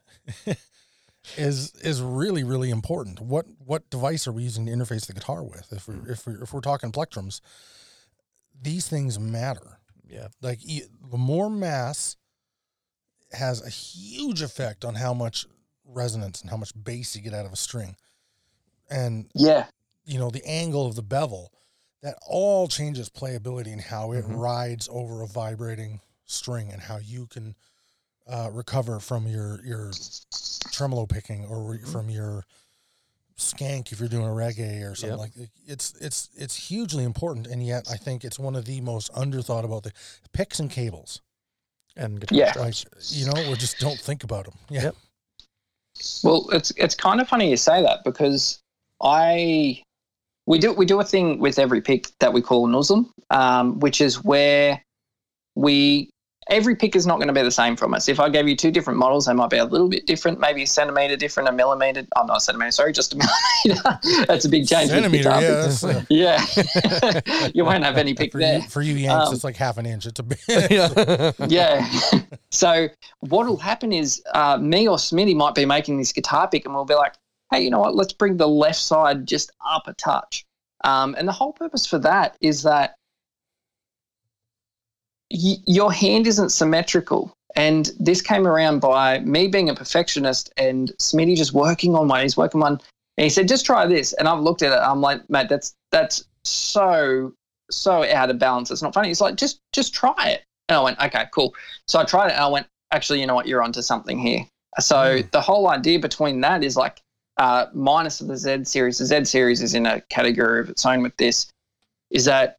is is really really important. What what device are we using to interface the guitar with? If we're if we're, if we're talking plectrums, these things matter. yeah, Like e- the more mass has a huge effect on how much resonance and how much bass you get out of a string, and Yeah, you know the angle of the bevel that all changes playability and how it Mhm. rides over a vibrating string and how you can uh, recover from your your tremolo picking or re- from your skank if you're doing a reggae or something Yep. like that. It's it's it's hugely important and yet I think it's one of the most underthought about the picks and cables. and guitar Yeah. Like straps. you know, we just don't think about them. Yeah. Yep. Well, it's it's kind of funny you say that because I we do we do a thing with every pick that we call Nuzlem, um, which is where we every pick is not going to be the same from us. If I gave you two different models, they might be a little bit different, maybe a centimeter different, a millimeter. Oh, not a centimeter. Sorry, just a millimeter. That's a big change. Centimeter, yeah. yeah. you won't have any pick for there. you for you Yanks, Um, it's like half an inch. It's a bit yeah, yeah. so what'll happen is uh, me or Smitty might be making this guitar pick, and we'll be like, "Hey, you know what? Let's bring the left side just up a touch." Um, and the whole purpose for that is that y- your hand isn't symmetrical. And this came around by me being a perfectionist and Smitty just working on one. He's working one, and he said, "Just try this." And I've looked at it. I'm like, "Mate, that's that's so so out of balance. It's not funny." He's like, "Just just try it." And I went, "Okay, cool." So I tried it, and I went, "Actually, you know what? You're onto something here." So the whole idea between that is like uh, minus of the Z series. The Z series is in a category of its own with this. Is that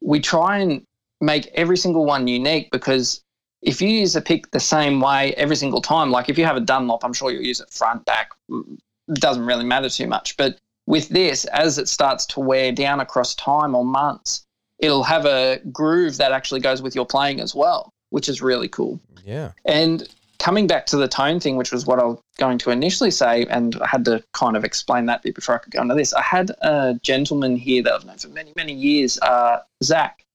we try and make every single one unique because if you use a pick the same way every single time, like if you have a Dunlop, I'm sure you'll use it front, back. It doesn't really matter too much. But with this, as it starts to wear down across time or months, it'll have a groove that actually goes with your playing as well, which is really cool. yeah, And coming back to the tone thing, which was what I was going to initially say, and I had to kind of explain that bit before I could go into this. I had a gentleman here that I've known for many, many years, uh, Zach,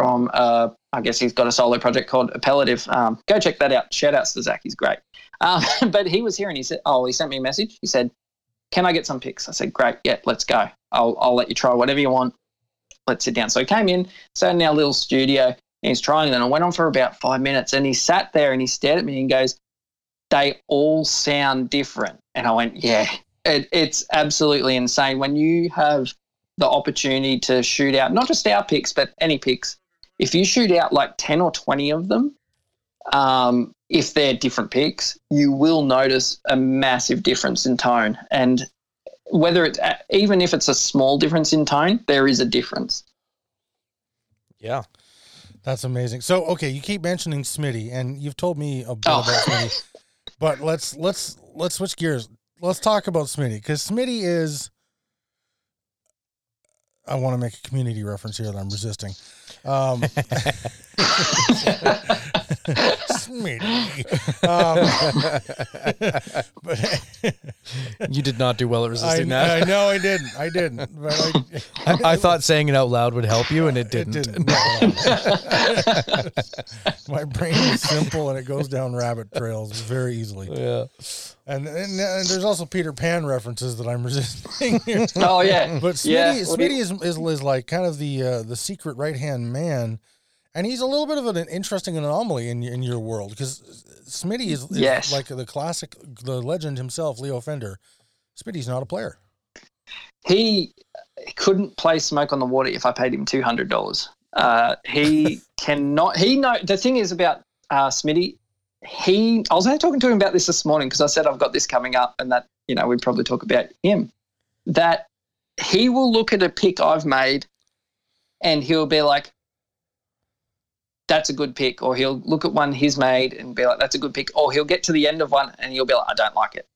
from, uh, I guess he's got a solo project called Appellative. Um, go check that out. Shout outs to Zach. He's great. Um, but he was here and he said, Oh, he sent me a message. He said, Can I get some picks? I said, Great. Yeah, let's go. I'll, I'll let you try whatever you want. Let's sit down. So he came in, sat in our little studio, and he's trying them. I went on for about five minutes and he sat there and he stared at me and goes, They all sound different. And I went, Yeah, it, it's absolutely insane. When you have the opportunity to shoot out, not just our picks, but any picks, if you shoot out like 10 or 20 of them, um, if they're different picks, you will notice a massive difference in tone. And whether it's even if it's a small difference in tone, there is a difference. Yeah. That's amazing. So, okay, you keep mentioning Smitty, and you've told me a bit Oh. about Smitty, but let's let's let's switch gears. Let's talk about Smitty because Smitty is. I want to make a community reference here that I'm resisting. Um, Smitty. Um, but You did not do well at I, resisting I that. know I didn't. I didn't. But I, I, I thought saying it out loud would help you, and it didn't. It didn't. No, no. My brain is simple and it goes down rabbit trails very easily. yeah. And, and, and there's also Peter Pan references that I'm resisting. here. oh yeah, But Smitty, Yeah, Smitty is, is is like kind of the uh, the secret right hand man, and he's a little bit of an interesting anomaly in your- in your world because Smitty is, is Yes. like the classic, the legend himself, Leo Fender. Smitty's not a player. he couldn't play smoke on the water if I paid him two hundred dollars. Uh, he cannot. He know the thing is about uh, Smitty. He, I was only talking to him about this this morning because I said I've got this coming up, and that you know we'd probably talk about him. That he will look at a pick I've made, and he'll be like, "That's a good pick," or he'll look at one he's made and be like, "That's a good pick," or he'll get to the end of one and he'll be like, "I don't like it."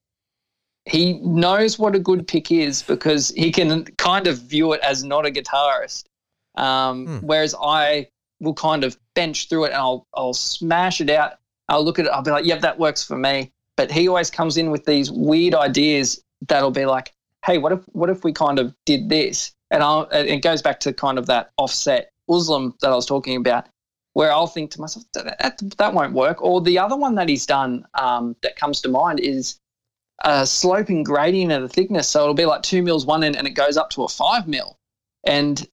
he knows what a good pick is because he can kind of view it as not a guitarist. Um, Hmm. Whereas I will kind of bench through it and I'll I'll smash it out. I'll look at it. I'll be like, "Yep, that works for me." But he always comes in with these weird ideas that'll be like, "Hey, what if what if we kind of did this?" And I'll it goes back to kind of that offset Muslim that I was talking about, where I'll think to myself, "That that, that won't work." Or the other one that he's done um, that comes to mind is a sloping gradient of the thickness. So it'll be like two mils one end and it goes up to a five mil. And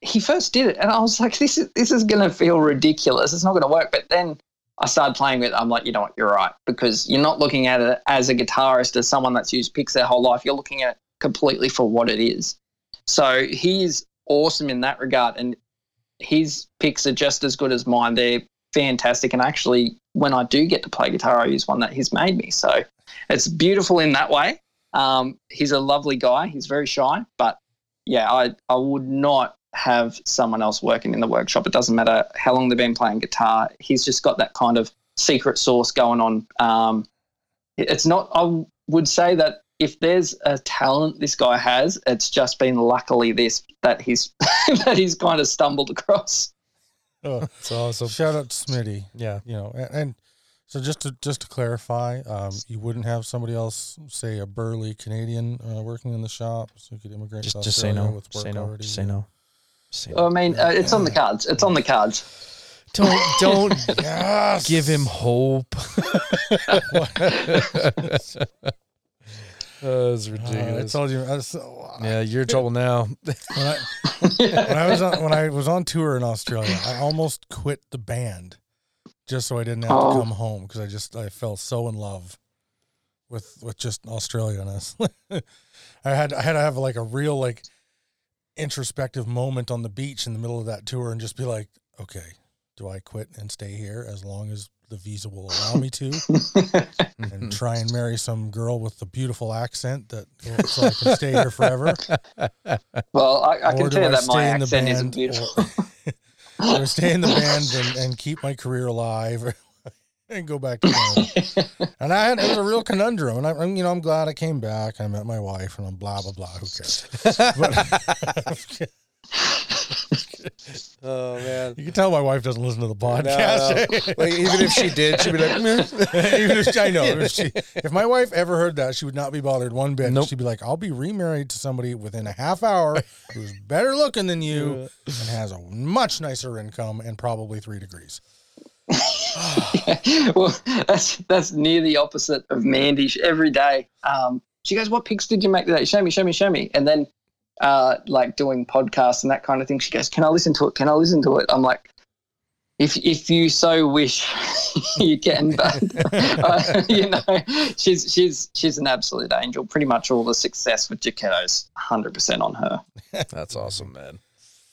he first did it, and I was like, this is this is gonna feel ridiculous. It's not gonna work. But then I started playing with it. I'm like, you know what, you're right. Because you're not looking at it as a guitarist, as someone that's used picks their whole life. You're looking at it completely for what it is. So he's awesome in that regard. And his picks are just as good as mine. They're fantastic. And actually, when I do get to play guitar, I use one that he's made me. So it's beautiful in that way. Um, he's a lovely guy. He's very shy, but yeah, I, I would not have someone else working in the workshop. It doesn't matter how long they've been playing guitar. He's just got that kind of secret sauce going on. Um, it's not, I would say that if there's a talent this guy has, it's just been luckily this that he's that he's kind of stumbled across. Oh, That's awesome. shout out to Smitty. Yeah. you know and, and so just to just to clarify um, you wouldn't have somebody else say a burly canadian uh, working in the shop so you could immigrate Just to just say no. with work say no. already Just say no. Just say I mean, uh, it's on the cards. It's on the cards. Don't don't yes give him hope. That's Uh, I ridiculous. told you I was, so- yeah, you're in trouble now. when, I, when I was on, when I was on tour in Australia I almost quit the band just so I didn't have Oh. to come home because I just I fell so in love with with just Australia and us. I had I had to have like a real like introspective moment on the beach in the middle of that tour and just be like, okay, do I quit and stay here as long as the visa will allow me to, and try and marry some girl with a beautiful accent that so I can stay here forever? Well, I, I can do tell you that my stay in the accent isn't beautiful. Or, or stay in the band and, and keep my career alive and go back to Canada. And I had it was a real conundrum. And I, I'm, you know, I'm glad I came back. I met my wife and I'm blah, blah, blah. Who cares? But oh man. you can tell my wife doesn't listen to the podcast. Like, even if she did, she'd be like, "Meh." Even if she- I know if, she, if my wife ever heard that, she would not be bothered one bit. Nope. She'd be like, "I'll be remarried to somebody within a half hour who's better looking than you and has a much nicer income and probably three degrees." well, that's that's near the opposite of Mandy. Every day, um, she goes, "What picks did you make today? Show me, show me, show me." And then, uh, like doing podcasts and that kind of thing, she goes, "Can I listen to it? Can I listen to it?" I'm like, "If if you so wish, you can." But uh, you know, she's she's she's an absolute angel. Pretty much all the success with Jaketto's 100 percent on her. That's awesome, man.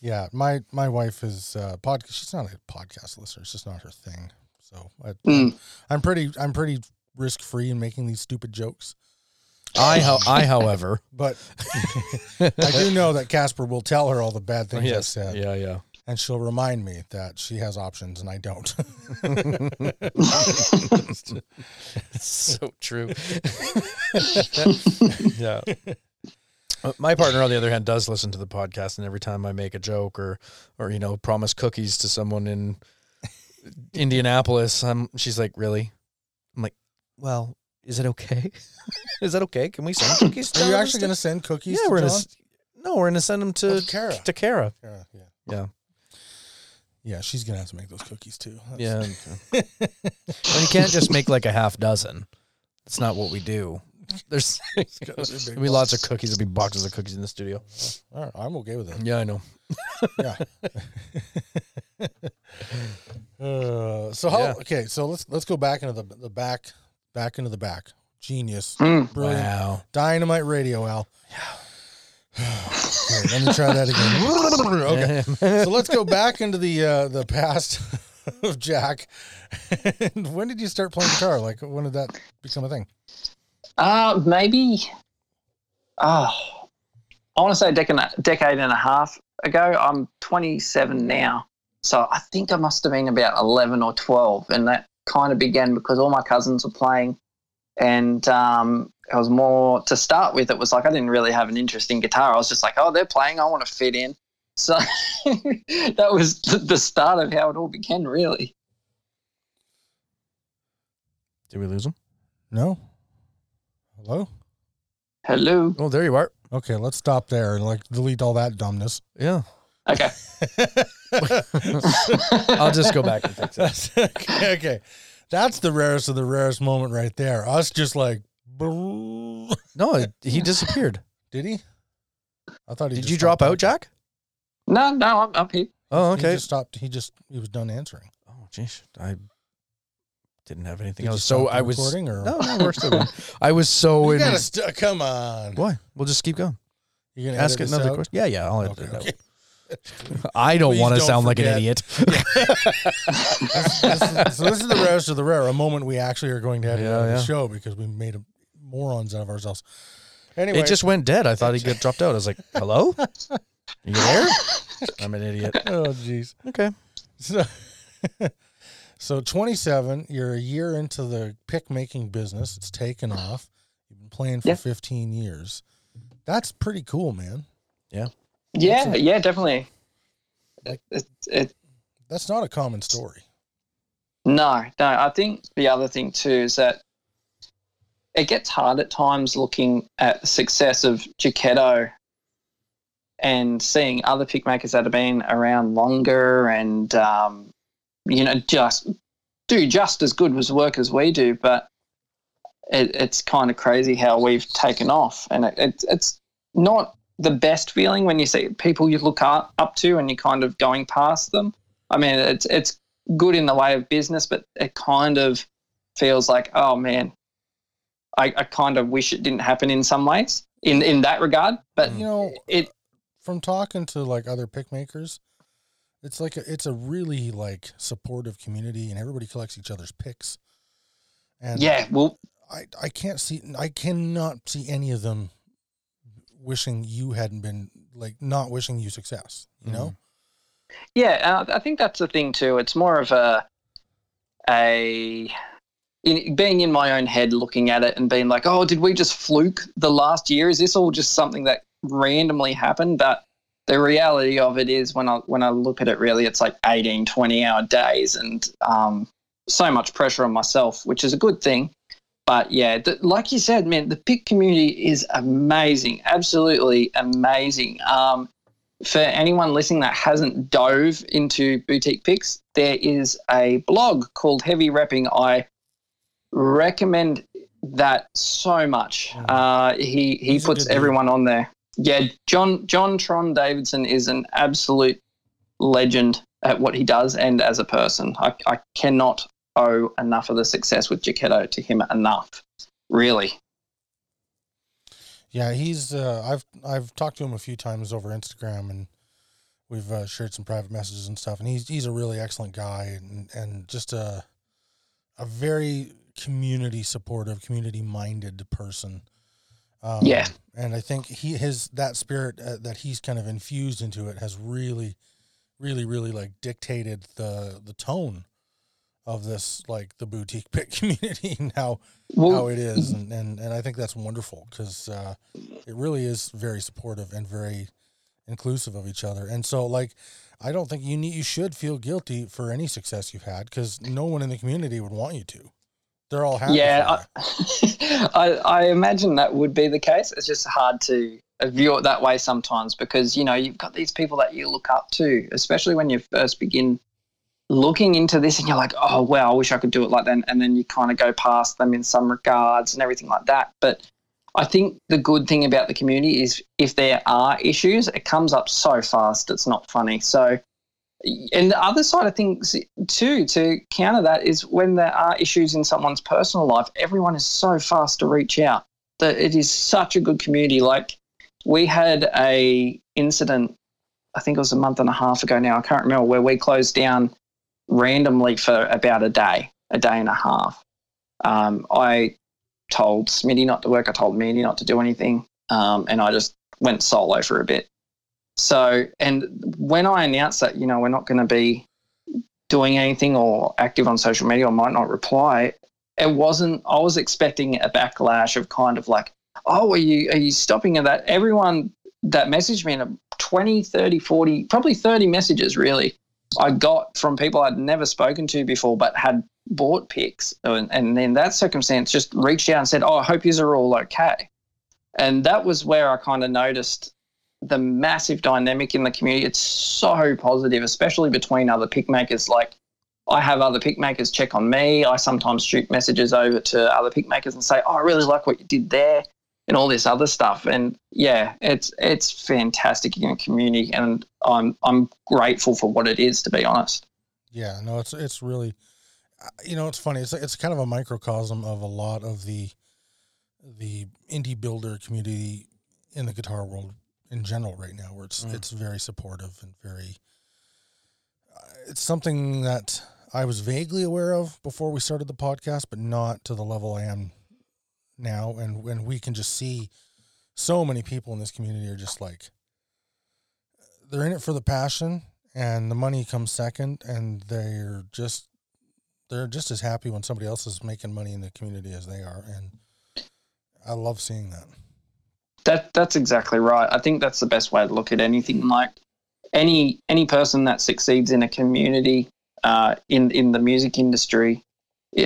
Yeah, my my wife is uh, podcast. She's not a podcast listener. It's just not her thing. So I, Mm. I'm pretty I'm pretty risk free in making these stupid jokes. I, ho- I, however, But I do know that Casper will tell her all the bad things I said, yeah, yeah. and she'll remind me that she has options and I don't. It's so true. yeah. My partner, on the other hand, does listen to the podcast, and every time I make a joke or, or you know, promise cookies to someone in Indianapolis, I'm, she's like, "Really?" I'm like, "Well, is it okay? is that okay? Can we send cookies?" Are you actually going to send cookies? Yeah, to we're gonna. No, we're gonna send them to Oh, to Kara. To Kara. Yeah, yeah, Yeah. yeah. She's gonna have to make those cookies too. That's- Yeah. and you can't just make like a half dozen. That's not what we do. There's gotta be be lots of cookies. There'll be boxes of cookies in the studio. All right, I'm okay with it. Yeah, I know. Yeah. uh, so how? Yeah. Okay, so let's let's go back into the the back, back into the back. Genius, Mm. brilliant, Wow. dynamite radio, Al. Okay, let me try that again. okay, so let's go back into the uh, the past of Jack. and when did you start playing guitar? Like, when did that become a thing? Uh, maybe. Oh, I want to say a decade, decade and a half ago. I'm 27 now. So I think I must have been about 11 or 12. And that kind of began because all my cousins were playing. And um, it was more to start with, it was like I didn't really have an interest in guitar. I was just like, oh, they're playing. I want to fit in. So that was the the start of how it all began, really. Did we lose him? No. Hello. Hello. Oh, there you are. Okay, let's stop there and like delete all that dumbness. Yeah. Okay. I'll just go back and fix it. Okay, okay. That's the rarest of the rarest moment right there. Us just like. No, it, he disappeared. did he? I thought he. Did just you drop out, Jack? No, no, I'm up here. Oh, He okay. just stopped. He just he was done answering. Oh, jeez. I didn't have anything Did else. So I was. recording or No, no, we're still going. I was so You in. gotta st- come on. Why? We'll just keep going. You gonna Ask edit it this another out? question. Yeah, yeah. I'll edit Okay, it out. okay. I don't Please want to don't sound like an idiot. This is- so this is the rarest of the rare. A moment we actually are going to have Yeah, out of the show because we made a, morons out of ourselves. Anyway, It just went dead. I thought he'd get dropped out. I was like, hello? you there? I'm an idiot. oh jeez. Okay. So, so 27, you're a year into the pick making business. It's taken off. You've been playing for Yeah. 15 years. That's pretty cool, man. Yeah, That's a- yeah, definitely. Like- It, it, That's not a common story. no, no. I think the other thing too is that it gets hard at times looking at the success of Jaketto and seeing other pick makers that have been around longer and um, you know just do just as good as work as we do, but it, it's kind of crazy how we've taken off, and it, it, it's not the best feeling when you see people you look up, up to and you're kind of going past them. I mean, it's it's good in the way of business, but it kind of feels like, oh man, I, I kind of wish it didn't happen in some ways in in that regard. But mm. You know, it from talking to like other pick makers, it's like a, it's a really like supportive community, and everybody collects each other's picks. And yeah, well, I I can't see I cannot see any of them wishing you hadn't been like not wishing you success. You know, Yeah, uh, I think that's the thing too. It's more of a a in, being in my own head, looking at it and being like, "Oh, did we just fluke the last year? Is this all just something that randomly happened?" But the reality of it is, when I when I look at it, really, it's like 18, 20 hour days, and um, so much pressure on myself, which is a good thing. But yeah, the, like you said, man, the pick community is amazing, absolutely amazing. Um, for anyone listening that hasn't dove into boutique picks, there is a blog called Heavy Repping. I recommend that so much. Uh, he he He's puts everyone on there. Yeah, John John Tron Davidson is an absolute legend at what he does and as a person. I, I cannot owe enough of the success with Jaketto to him enough. Really. yeah, he's uh, I've I've talked to him a few times over Instagram, and we've uh, shared some private messages and stuff. And he's he's a really excellent guy, and and just uh a very community supportive, community minded person. Um, Yeah. and I think he his that spirit uh, that he's kind of infused into it has really, really, really like dictated the the tone of this like the boutique pit community and how how it is, and and, and I think that's wonderful because uh, it really is very supportive and very inclusive of each other. And so, like, I don't think you need you should feel guilty for any success you've had because no one in the community would want you to. They're all happy. yeah. I, I, I imagine that would be the case. It's just hard to view it that way sometimes because you know you've got these people that you look up to, especially when you first begin looking into this, and you're like, oh wow, I wish I could do it like that, and then you kind of go past them in some regards and everything like that. But I think the good thing about the community is if there are issues, it comes up so fast, it's not funny. So. And the other side of things too, to counter that, is when there are issues in someone's personal life, everyone is so fast to reach out. That it is such a good community. Like we had a incident, I think it was a month and a half ago now. I can't remember where we closed down randomly for about a day, a day and a half. Um, I told Smitty not to work. I told Mandy not to do anything, um, and I just went solo for a bit. So, and when I announced that, you know, we're not going to be doing anything or active on social media or might not reply, it wasn't, I was expecting a backlash of kind of like, oh, are you, are you stopping at that? Everyone that messaged me in 20, 30, 40, probably 30 messages really, I got from people I'd never spoken to before, but had bought picks, And, and in that circumstance, just reached out and said, oh, I hope you are all okay. And that was where I kind of noticed the massive dynamic in the community. It's so positive, especially between other pick makers. Like I have other pick makers check on me. I sometimes shoot messages over to other pick makers and say, oh, I really like what you did there and all this other stuff. And yeah, it's it's fantastic in a community and I'm I'm grateful for what it is to be honest. Yeah, no, it's it's really, uh, you know, it's funny. It's it's kind of a microcosm of a lot of the the indie builder community in the guitar world in general right now, where it's Mm. it's very supportive and very. uh, It's something that I was vaguely aware of before we started the podcast, but not to the level I am now. And when we can just see so many people in this community are just like they're in it for the passion and the money comes second and they're just they're just as happy when somebody else is making money in the community as they are and i love seeing that That that's exactly right. I think that's the best way to look at anything. Like any any person that succeeds in a community, uh, in in the music industry,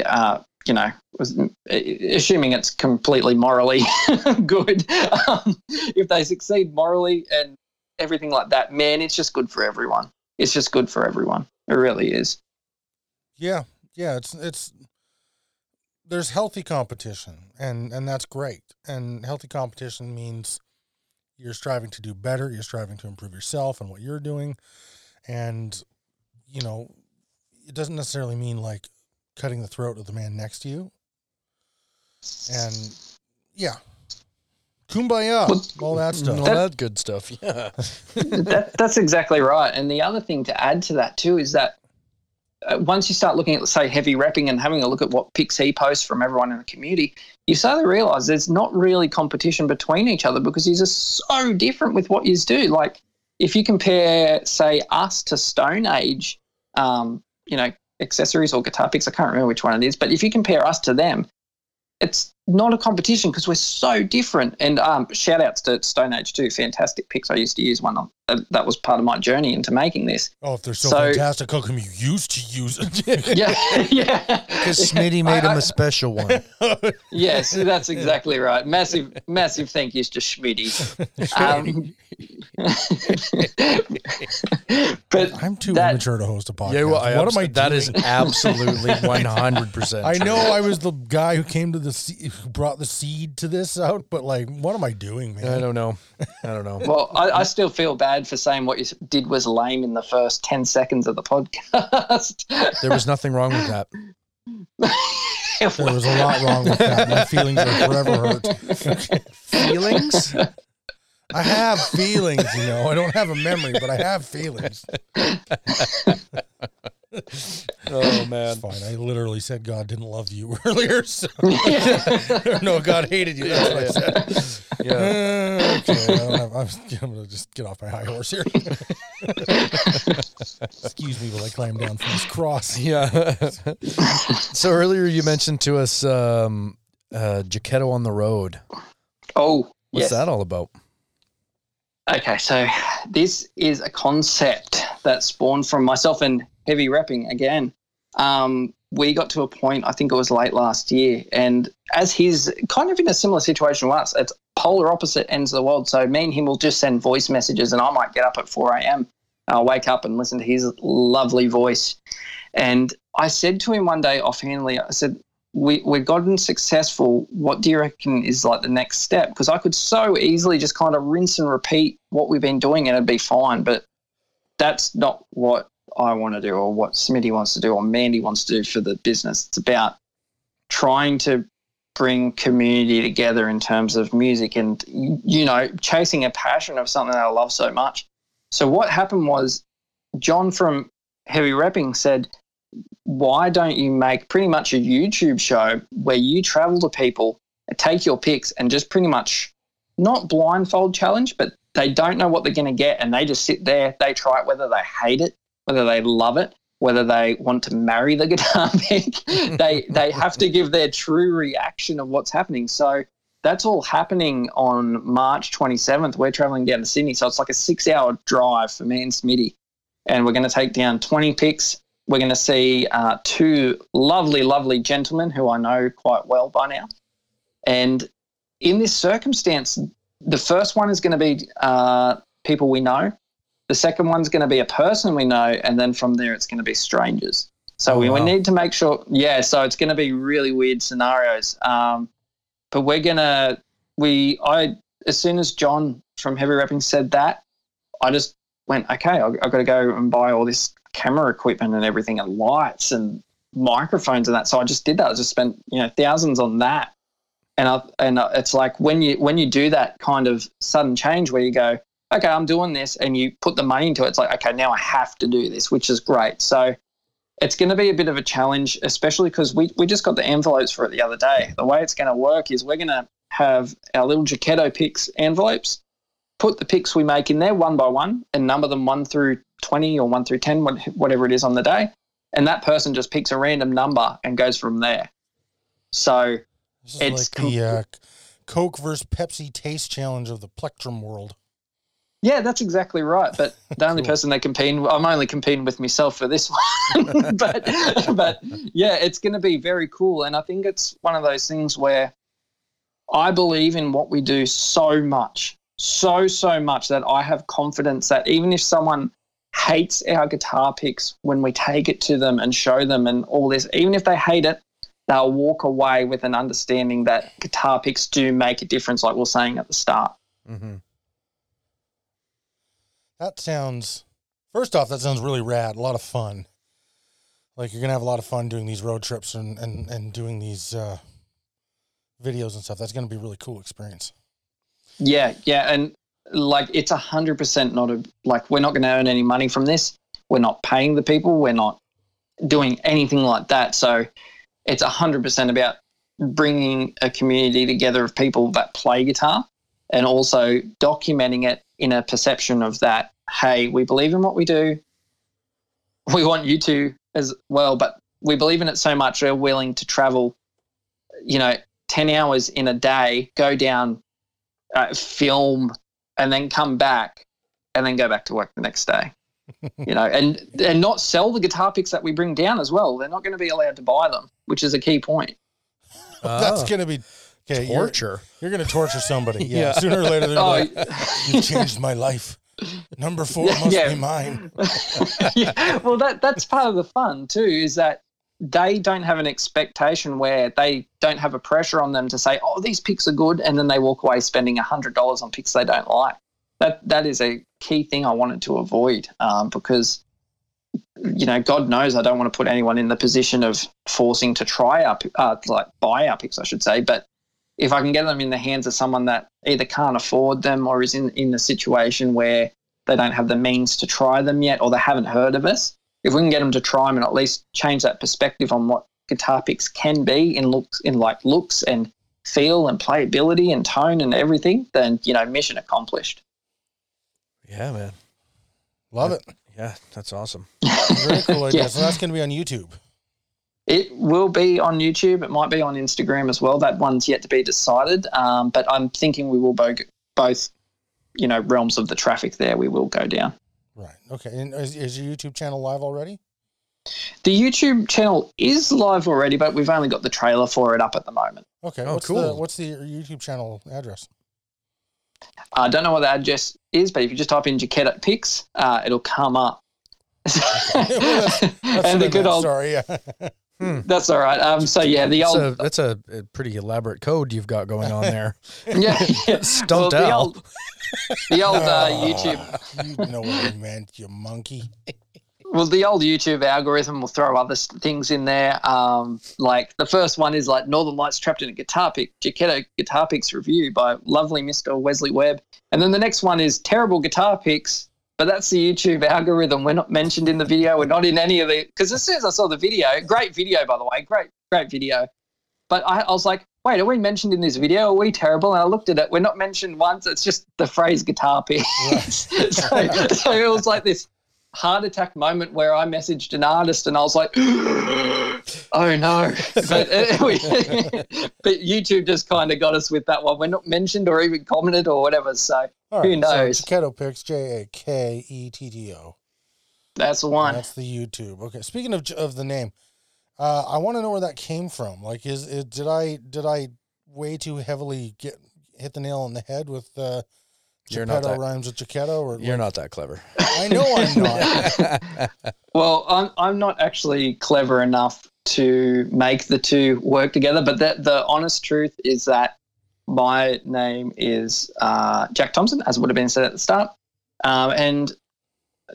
uh, you know, was, assuming it's completely morally good, um, if they succeed morally and everything like that, man, it's just good for everyone. It's just good for everyone. It really is. yeah yeah it's it's there's healthy competition and and that's great and healthy competition means you're striving to do better you're striving to improve yourself and what you're doing and you know it doesn't necessarily mean like cutting the throat of the man next to you and yeah kumbaya Well, all that stuff All that good stuff. Yeah. that, that's exactly right. And the other thing to add to that too is that uh, once you start looking at, say, heavy repping and having a look at what pics he posts from everyone in the community, you start to realize there's not really competition between each other because these are so different with what you do. Like if you compare, say, us to Stone Age, um, you know, accessories or guitar picks, I can't remember which one it is, but if you compare us to them, it's not a competition because we're so different. And um, shout outs to Stone Age too, fantastic picks. I used to use one. Uh, that was part of my journey into making this. oh if they're so, So- fantastic how come you used to use it Yeah, yeah. Because Smitty made him a special one. Yes, that's exactly right. Massive, massive thank yous to Smitty. Um, but i'm too That- immature to host a podcast Yeah, well, I what am i That doing? is absolutely one hundred percent. I know I was the guy who came to the se- who brought the seed to this out, but like, what am I doing, man? I don't know. I don't know. well, I, I still feel bad for saying what you did was lame in the first ten seconds of the podcast. There was nothing wrong with that. There was a lot wrong with that. My feelings are forever hurt. Feelings? I have feelings, you know. I don't have a memory, but I have feelings. oh man. It's fine. I literally said God didn't love you earlier. So Yeah. no, God hated you. That's what I said. Yeah. Uh, okay, I have, I'm, I'm gonna just get off my high horse here. Excuse me while I climb down from this cross. Yeah. so earlier you mentioned to us um uh Jaketto on the road. oh, What's yes. that all about? Okay, so this is a concept that spawned from myself and heavy repping again. Um, we got to a point, I think it was late last year, and as he's kind of in a similar situation to us, it's polar opposite ends of the world. So me and him will just send voice messages, and I might get up at 4 a.m. I'll wake up and listen to his lovely voice. And I said to him one day offhandedly, I said, we, we've gotten successful. What do you reckon is like the next step? Because I could so easily just kind of rinse and repeat what we've been doing and it'd be fine. But that's not what I want to do or what Smitty wants to do or Mandy wants to do for the business. It's about trying to bring community together in terms of music and, you know, chasing a passion of something that I love so much. So what happened was John from Heavy Repping said, why don't you make pretty much a YouTube show where you travel to people, take your picks, and just pretty much not blindfold challenge, but they don't know what they're going to get, and they just sit there, they try it, whether they hate it, whether they love it, whether they want to marry the guitar pick, they they have to give their true reaction of what's happening. So that's all happening on March 27th. We're traveling down to Sydney, so it's like a six-hour drive for me and Smitty, and we're going to take down 20 picks we're going to see uh, two lovely, lovely gentlemen who I know quite well by now. And in this circumstance, the first one is going to be uh, people we know. The second one's going to be a person we know. And then from there, it's going to be strangers. So Oh, we, we need to make sure, yeah, so it's going to be really weird scenarios. Um, but we're going to, we, I, as soon as John from Heavy Repping said that, I just went, okay, I- I've got to go and buy all this camera equipment and everything and lights and microphones and that. So I just did that. I just spent you know thousands on that, and I and it's like when you when you do that kind of sudden change where you go, okay, I'm doing this, and you put the money into it. It's like okay, now I have to do this, which is great. So. It's going to be a bit of a challenge, especially because we, we just got the envelopes for it the other day. The way it's going to work is we're going to have our little Jaketto picks envelopes, put the picks we make in there one by one, and number them one through 20 or 1 through 10, whatever it is on the day. And that person just picks a random number and goes from there. So, It's like the uh, Coke versus Pepsi taste challenge of the Plectrum world. Yeah, that's exactly right. But the only Cool. person they compete, I'm only competing with myself for this one. but, but yeah, it's going to be very cool. And I think it's one of those things where I believe in what we do so much, so, so much that I have confidence that even if someone hates our guitar picks when we take it to them and show them and all this, even if they hate it, they'll walk away with an understanding that guitar picks do make a difference, like we are saying at the start. Mm-hmm. That sounds. First off, that sounds really rad. A lot of fun. Like you're gonna have a lot of fun doing these road trips and and and doing these uh, videos and stuff. That's gonna be a really cool experience. Yeah, yeah, and like it's a hundred percent not a like we're not to earn any money from this. We're not paying the people. We're not doing anything like that. So it's a hundred percent about bringing a community together of people that play guitar and also documenting it in a perception of that. Hey, we believe in what we do. We want you to as well, but we believe in it so much we're willing to travel. You know, ten hours in a day, go down uh, film and then come back and then go back to work the next day you know and and not sell the guitar picks that we bring down as well they're not going to be allowed to buy them which is a key point That's gonna be okay. You're, torture. you're gonna torture somebody. Yeah. Yeah. Sooner or later, they're oh like, "You've changed my life. Number four must yeah. be mine." yeah, well that that's part of the fun too is that they don't have an expectation where they don't have a pressure on them to say oh these picks are good and then they walk away spending $100 on picks they don't like that that is a key thing i wanted to avoid um, because you know god knows i don't want to put anyone in the position of forcing to try pi- uh, like buy our picks i should say but if i can get them in the hands of someone that either can't afford them or is in in the situation where they don't have the means to try them yet or they haven't heard of us if we can get them to try them and at least change that perspective on what guitar picks can be in looks, in like looks and feel and playability and tone and everything, then you know, mission accomplished. Yeah, man. Love it. Yeah, that's awesome. Very cool idea. Yeah. So that's going to be on YouTube. It will be on YouTube. It might be on Instagram as well. That one's yet to be decided. Um, but I'm thinking we will both, both, you know, realms of the traffic there. We will go down. Right. Okay. And is, is your YouTube channel live already? The YouTube channel is live already, but we've only got the trailer for it up at the moment. Okay. Oh, what's the cool. What's the YouTube channel address? I don't know what the address is, but if you just type in Jaketto Picks, uh, it'll come up. That's and the good old, Sorry. Yeah. that's all right. Um, so yeah, the That's old, a, that's a, a pretty elaborate code you've got going on there. yeah, yeah. Stumped the out. old, the old uh, YouTube You know what I meant, you monkey. Well, the old YouTube algorithm will throw other things in there. Um, like the first one is like Northern Lights trapped in a guitar pick, Jaketto guitar picks review by lovely Mr. Wesley Webb. And then the next one is terrible guitar picks, but that's the YouTube algorithm. We're not mentioned in the video. We're not in any of the because as soon as I saw the video, great video by the way, great great video. But I, I was like, wait, are we mentioned in this video? Are we terrible? And I looked at it. We're not mentioned once. It's just the phrase guitar picks. so, so it was like this heart attack moment where I messaged an artist and I was like, oh no. But, uh, we- but YouTube just kind of got us with that one. We're not mentioned or even commented or whatever. So All Who knows? So Jaketto Picks, J A K E T T O. that's the one. That's the YouTube. Okay. Speaking of of the name, uh, I want to know where that came from. Like, is it did I did I way too heavily get hit the nail on the head with uh, You're not that- rhymes with Jaketto? Or You're not that clever. I know I'm not. Well, I'm, I'm not actually clever enough to make the two work together, but the, the honest truth is that my name is uh, Jack Thompson, as would have been said at the start. Um, and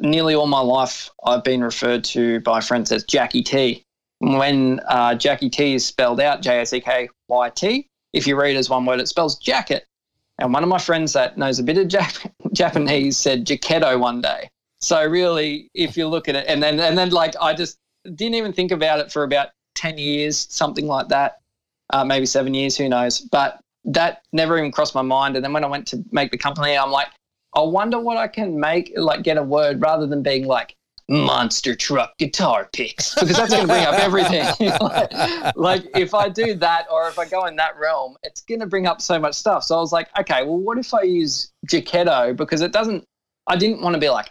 nearly all my life, I've been referred to by friends as Jackie T. When uh, Jackie T is spelled out, J A C K Y T, if you read as one word, it spells jacket. And one of my friends that knows a bit of Jap- Japanese said Jaketto one day. So really, if you look at it, and then and then like I just didn't even think about it for about ten years, something like that, uh, maybe seven years, who knows? But that never even crossed my mind. And then when I went to make the company, I'm like, I wonder what I can make, like get a word rather than being like monster truck guitar picks because that's going to bring up everything. like, like, if I do that or if I go in that realm, it's going to bring up so much stuff. So I was like, okay, well, what if I use Jaketto because it doesn't. I didn't want to be like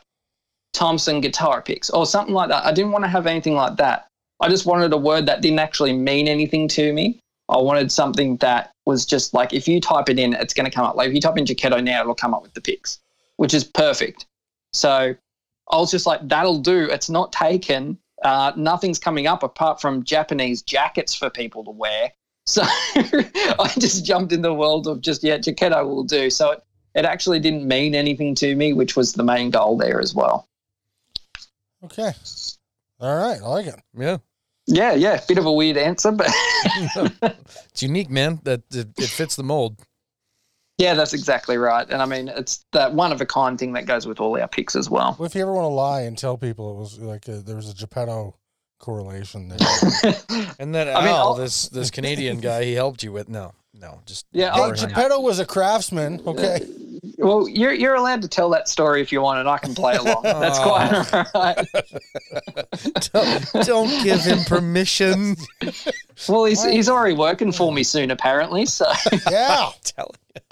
Thompson guitar picks or something like that. I didn't want to have anything like that. I just wanted a word that didn't actually mean anything to me. I wanted something that was just like if you type it in, it's going to come up. Like if you type in Jaketto now, it'll come up with the picks, which is perfect. So I was just like, that'll do. It's not taken. Uh, nothing's coming up apart from Japanese jackets for people to wear. So I just jumped in the world of just, yeah, Jaketto will do. So it, it actually didn't mean anything to me, which was the main goal there as well. Okay. All right. I like it. Yeah. Yeah, yeah, bit of a weird answer, but It's unique, man. That it, it fits the mold. yeah, that's exactly right. And I mean, it's that one of a kind thing that goes with all our picks as well. Well, if you ever want to lie and tell people it was like a, there was a Geppetto correlation there. And then I mean, I'll- this this Canadian guy, he helped you with no, no, just Yeah, hey, I'll- Geppetto was a craftsman. Okay. Well, you're you're allowed to tell that story if you want, and I can play along. That's oh. quite all right. don't, don't give him permission. Well, he's he's already working for me soon, apparently. So Yeah. Tell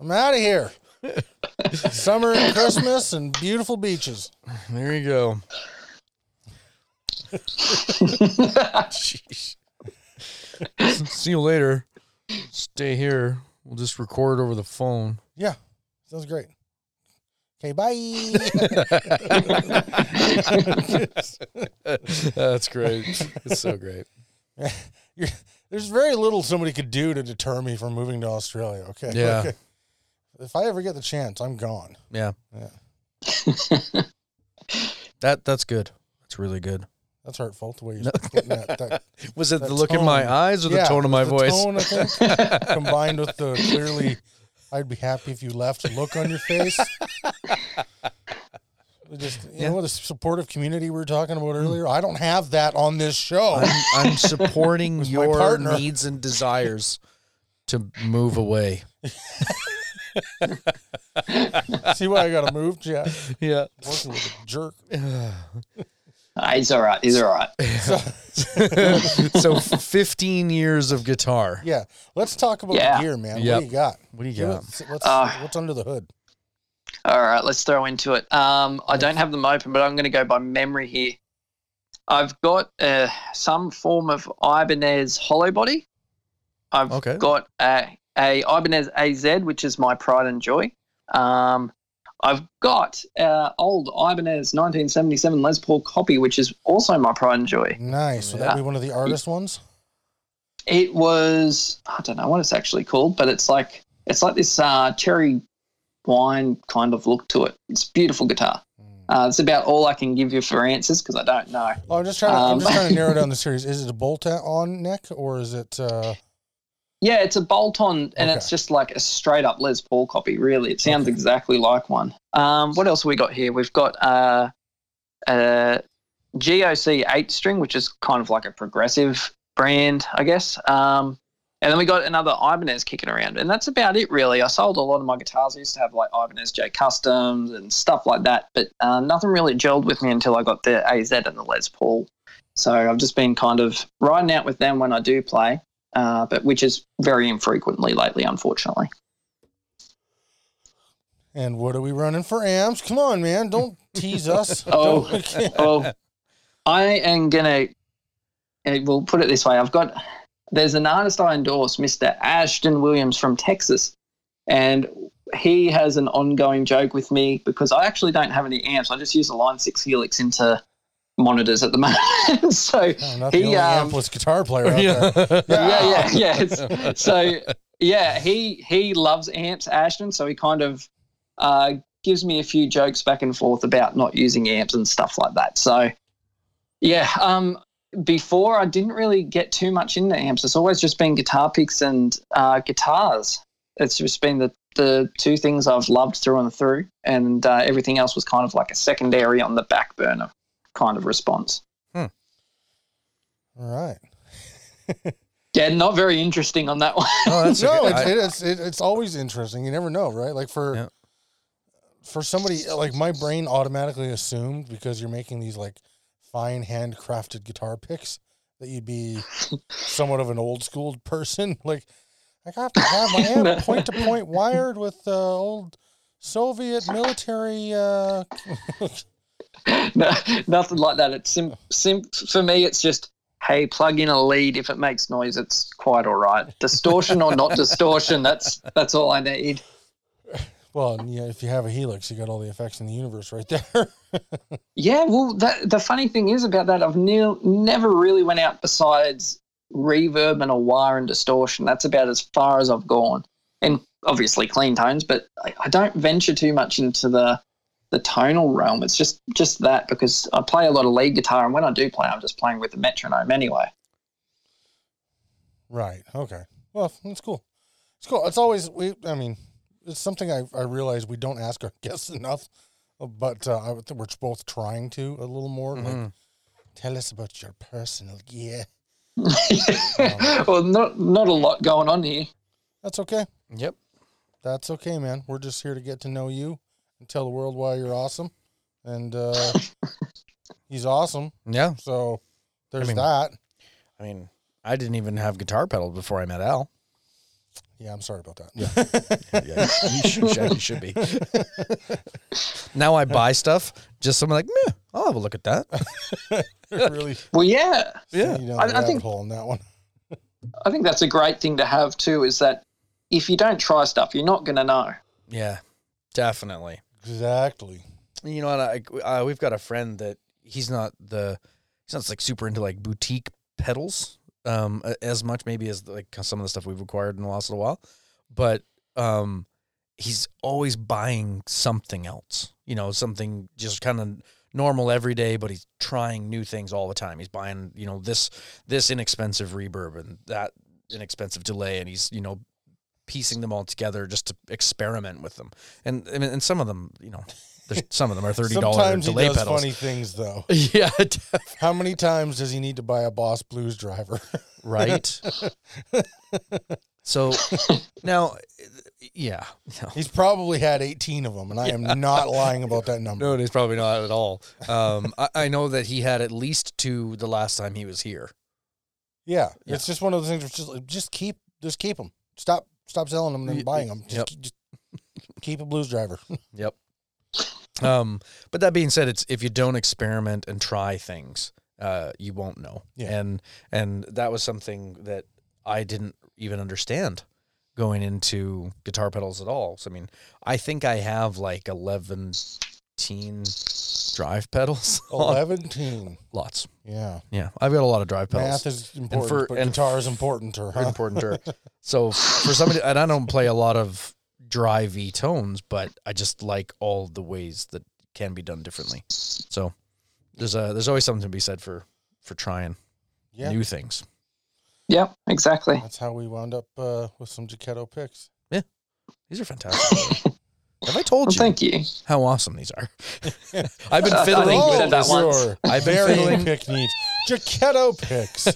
I'm out of here. Summer and Christmas and beautiful beaches. There you go. Jeez. See you later. Stay here. We'll just record over the phone. Yeah. Sounds great. Okay, bye. That's great. It's so great. You're, there's very little somebody could do to deter me from moving to Australia. Okay. Yeah. Okay. If I ever get the chance, I'm gone. Yeah. Yeah. That that's good. That's really good. That's hurtful the way you're getting that. that Was it the look in my eyes or the yeah, tone of my the voice? Tone, I think, combined with the clearly, I'd be happy if you left look on your face. Just you Yeah. know the supportive community we were talking about earlier. I don't have that on this show. I'm, I'm supporting your needs and desires to move away. See why I got to move, Jack? Yeah. Working with a jerk. He's all right. He's all right. so 15 years of guitar. Yeah, let's talk about Yeah. the gear, man. Yep. What do you got? What do you got? us- What's, Uh, what's under the hood? All right, let's throw into it. Um, I don't have them open, but I'm going to go by memory here. I've got uh, some form of Ibanez hollow body. I've Okay. got a, a Ibanez AZ, which is my pride and joy. Um, I've got uh, old Ibanez 1977 Les Paul copy, which is also my pride and joy. Nice. So Yeah. that'd be one of the artist ones. It was I don't know what it's actually called, but it's like it's like this uh, cherry wine kind of look to it. It's a beautiful guitar. Uh, it's about all I can give you for answers because I don't know. Oh, I'm just trying. To, I'm Um, just trying to narrow down the series. Is it a bolt on neck or is it? Uh, Yeah, it's a bolt on, and Okay. it's just like a straight up Les Paul copy. Really, it sounds Okay. exactly like one. Um, what else have we got here? We've got uh, a GOC eight string, which is kind of like a progressive brand, I guess. Um, and then we got another Ibanez kicking around, and that's about it, really. I sold a lot of my guitars. I used to have like Ibanez J Customs and stuff like that, but uh, nothing really gelled with me until I got the AZ and the Les Paul. So I've just been kind of riding out with them when I do play, uh, but which is very infrequently lately, unfortunately. and what are we running for amps? Come on, man! Don't tease us. Oh. Don't- I am gonna. uh, We'll put it this way: I've got. There's an artist I endorse, Mr. Ashton Williams from Texas, and he has an ongoing joke with me because I actually don't have any amps. I just use a Line Six Helix into monitors at the moment. so I'm not the He, only um, ampless guitar player out there. yeah, yeah, yeah. It's, so yeah, he he loves amps, Ashton. So he kind of uh, gives me a few jokes back and forth about not using amps and stuff like that. So yeah, um, before I didn't really get too much into amps. It's always just been guitar picks and uh, guitars. It's just been the the two things I've loved through and through, and uh, everything else was kind of like a secondary on the back burner kind of response. All right. Yeah, not very interesting on that one. Oh, that's no, good- it's, it, it's it, it's always interesting. You never know, right? Like for Yeah. for somebody like my brain automatically assumed because you're making these like fine handcrafted guitar picks that you'd be somewhat of an old school person. Like I have to have my amp point to point wired with uh, old Soviet military. Uh, no, nothing like that. It's sim, sim, for me. It's just hey, plug in a lead. If it makes noise, it's quite all right. Distortion or not distortion, that's that's all I need. well, yeah, if you have a Helix, you got all the effects in the universe right there. Yeah, well, that, the funny thing is about that, I've ne- never really went out besides reverb and a wire and distortion. That's about as far as I've gone, and obviously clean tones. But I, I don't venture too much into the the tonal realm. It's just just that because I play a lot of lead guitar, and when I do play, I'm just playing with the metronome anyway. Right. Okay. Well, that's cool. It's cool. It's always we. I mean, it's something I I realize we don't ask our guests enough, but uh, I we're both trying to a little more. Like, Mhm. tell us about your personal gear. well, not not a lot going on here. That's okay. Yep. That's okay, man. We're just here to get to know you and tell the world why you're awesome. And uh, he's awesome. Yeah. So there's mean- that. I mean, I didn't even have guitar pedals before I met Al. Yeah, I'm sorry about that. Yeah, you, should, you should be. now I buy stuff just so I'm like, meh, I'll have a look at that. really. Well, yeah, Yeah. You down I- I think- hole on that one. I think that's a great thing to have too. Is that if you don't try stuff, you're not going to know. Yeah, definitely. Exactly. You know what? I, uh, we've got a friend that he's not the he's not like super into like boutique pedals um as much maybe as like some of the stuff we've acquired in the last little while, but um he's always buying something else. You know, something just kind of normal every day, but he's trying new things all the time. He's buying you know this this inexpensive reverb and that inexpensive delay, and he's you know piecing them all together just to experiment with them. And and, and some of them, you know, There's, some of them are thirty dollars Sometimes he delay does pedals. funny things though. Yeah, How many times does he need to buy a Boss Blues driver? right. so now, yeah, no, He's probably had 18 of them, and I am not lying about that number. no, it's probably not at all. Um, I, I know that he had at least two the last time he was here. Yeah, Yeah. it's just one of those things. Where just just keep, just keep them. Stop, stop selling them and Y- buying them. Just, yep. keep, just keep a blues driver. Yep. Um, but that being said, it's if you don't experiment and try things, uh, you won't know. Yeah. And and that was something that I didn't even understand going into guitar pedals at all. So I mean, I think I have like 11 drive pedals. on- 11. Lots. Yeah, Yeah, I've got a lot of drive pedals. math is important, for- but and- guitar is important. Or Very huh? important. Sure. so for somebody, and I don't play a lot of drivey tones, but I just like all the ways that can be done differently. So there's a there's always something to be said for for trying Yeah, new things. Yeah, exactly. that's how we wound up uh, with some Jaketto picks. Yeah, these are fantastic. Have I told Well, you thank you. how awesome these are? I've been fiddling think with that this. once. Your I've been varying fiddling- pick needs. Jaketto picks.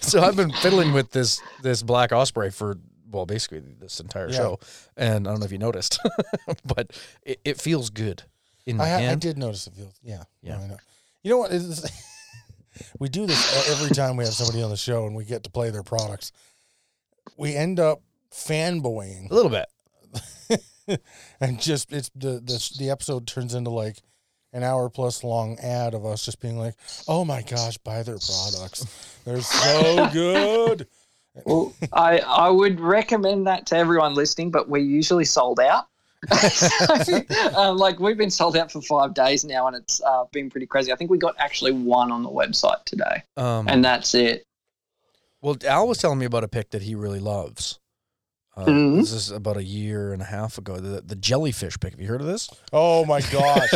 so I've been fiddling with this this Black Osprey for well, basically this entire Yeah. show, and I don't know if you noticed, but it, it feels good in my I, ha- I did notice it feels. Yeah, Yeah. I know. You know what? we do this every time we have somebody on the show and we get to play their products. We end up fanboying a little bit. and just it's the the the episode turns into like an hour plus long ad of us just being like, "Oh my gosh, buy their products. They're so good." Well, I I would recommend that to everyone listening, but we're usually sold out. So, um, like we've been sold out for five days now, and it's uh, been pretty crazy. I think we got actually one on the website today, Um, and that's it. Well, Al was telling me about a pick that he really loves. Uh, Mhm. This is about a year and a half ago. The, the jellyfish pick. Have you heard of this? Oh my gosh.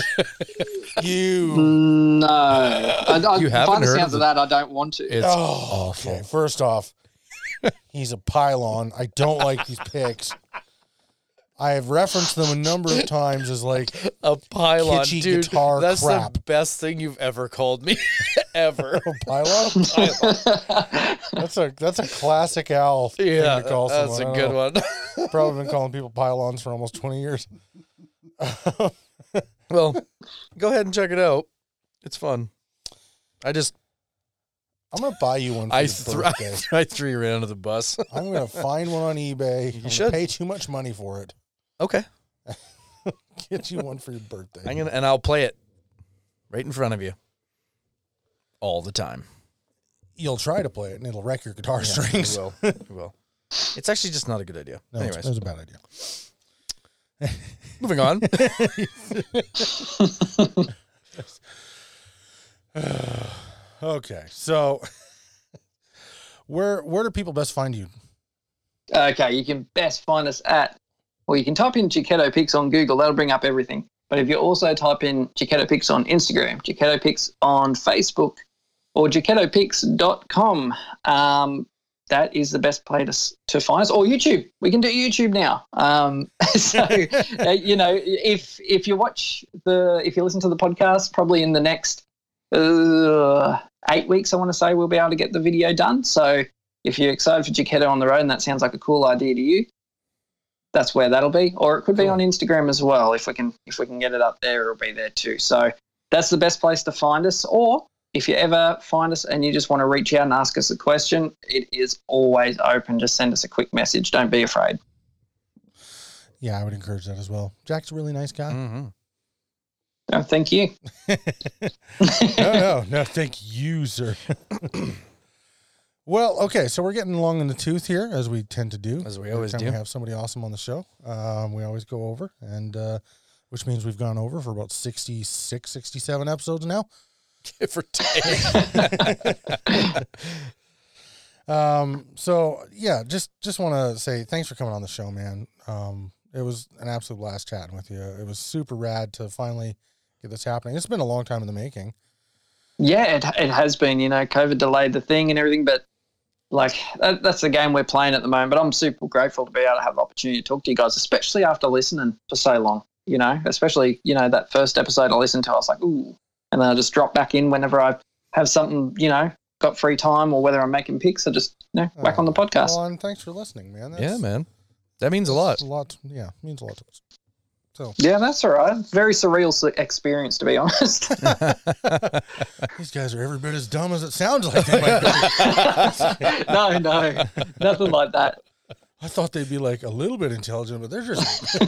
you No, I, I, You haven't by the heard sounds of of the- that, I don't want to. It's oh, awful. Okay, first off, he's a pylon. I don't like these picks. I have referenced them a number of times as like a pylon, Kitschy dude, guitar that's the best thing you've ever called me, ever. a pylon. That's a that's a classic Al thing yeah, to call that's someone. a I good know. one. Probably been calling people pylons for almost twenty years. well, go ahead and check it out. It's fun. I just I'm gonna buy you one for I, your thr birthday. I threw you right under the bus. I'm gonna find one on eBay. I'm should. pay too much money for it. Okay, Get you one for your birthday. I'm gonna and I'll play it right in front of you all the time. You'll try to play it and it'll wreck your guitar Yeah, strings. We will. We will. It's actually just not a good idea. No, it's, Anyways, it's a bad idea. moving on. Okay, so where where do people best find you? Okay, you can best find us at, well, you can type in Jaketto Picks on Google. That'll bring up everything. But if you also type in Jaketto Picks on Instagram, Jaketto Picks on Facebook, or jakettopicks.com, um, that is the best place to, to find us. Or YouTube. We can do YouTube now. Um, so, uh, you know, if if you watch the, if you listen to the podcast, probably in the next uh, eight weeks, I want to say, we'll be able to get the video done. So, if you're excited for Jaketto on the road and that sounds like a cool idea to you, that's where that'll be. Or it could be Cool. on Instagram as well. If we can if we can get it up there, it'll be there too. So that's the best place to find us. Or if you ever find us and you just want to reach out and ask us a question, it is always open. Just send us a quick message. Don't be afraid. Yeah, I would encourage that as well. Jack's a really nice guy. hmm Oh, thank you. no, no, no. Thank you, sir. well, okay, so we're getting along in the tooth here, as we tend to do. As we Every always time do. We have somebody awesome on the show. Um, we always go over, and uh, which means we've gone over for about 66, 67 episodes now. Give or take. Um, so yeah, just just want to say thanks for coming on the show, man. Um, it was an absolute blast chatting with you. It was super rad to finally get this happening. It's been a long time in the making. Yeah, it, it has been. You know, COVID delayed the thing and everything, but like that, that's the game we're playing at the moment. But I'm super grateful to be able to have the opportunity to talk to you guys, especially after listening for so long. You know, especially you know that first episode I listened to, I was like, ooh, and then I just drop back in whenever I have something, you know, got free time or whether I'm making picks, I just you know whack Oh, on the podcast. Well, and thanks for listening, man. That's, yeah, man. That means a lot. A lot. Yeah, means a lot to us. So Yeah, that's all right. Very surreal experience, to be honest. these guys are every bit as dumb as it sounds like they might be. no, no, nothing like that. I thought they'd be like a little bit intelligent, but they're just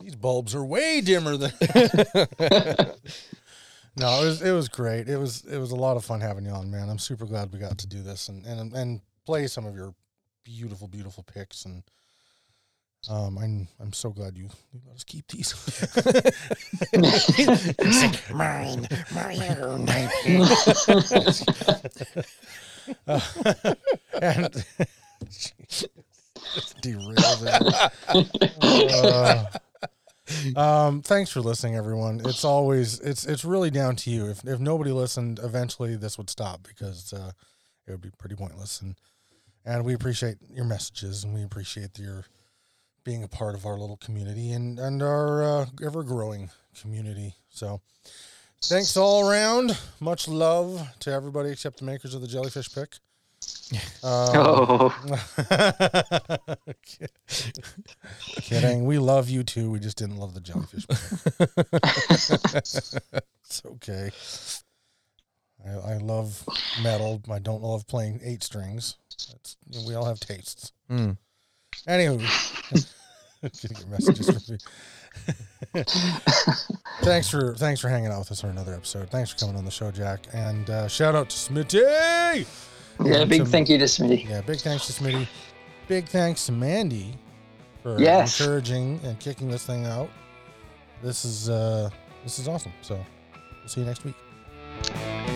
these bulbs are way dimmer than. no, it was it was great. It was it was a lot of fun having you on, man. I'm super glad we got to do this and and and play some of your beautiful beautiful picks and. Um, I'm I'm so glad you, you let us keep these. Mine, mine. Uh, and derailed it. Uh, um, thanks for listening, everyone. It's always it's it's really down to you. If if nobody listened, eventually this would stop because uh, it would be pretty pointless. And and we appreciate your messages and we appreciate your being a part of our little community and and our uh, ever growing community. So. Thanks all around. Much love to everybody except the makers of the jellyfish pick. Um, Oh, Kidding. We love you too. We just didn't love the jellyfish. pick. it's okay. I, I love metal. I don't love playing eight strings. That's, we all have tastes. Mm. Anywho, getting messages me. thanks for thanks for hanging out with us on another episode. Thanks for coming on the show, Jack. And uh, shout out to Smitty. yeah, big Some- thank you to Smitty. Yeah, big thanks to Smitty. Big thanks to Mandy for Yes. encouraging and kicking this thing out. This is uh this is awesome. So we'll see you next week.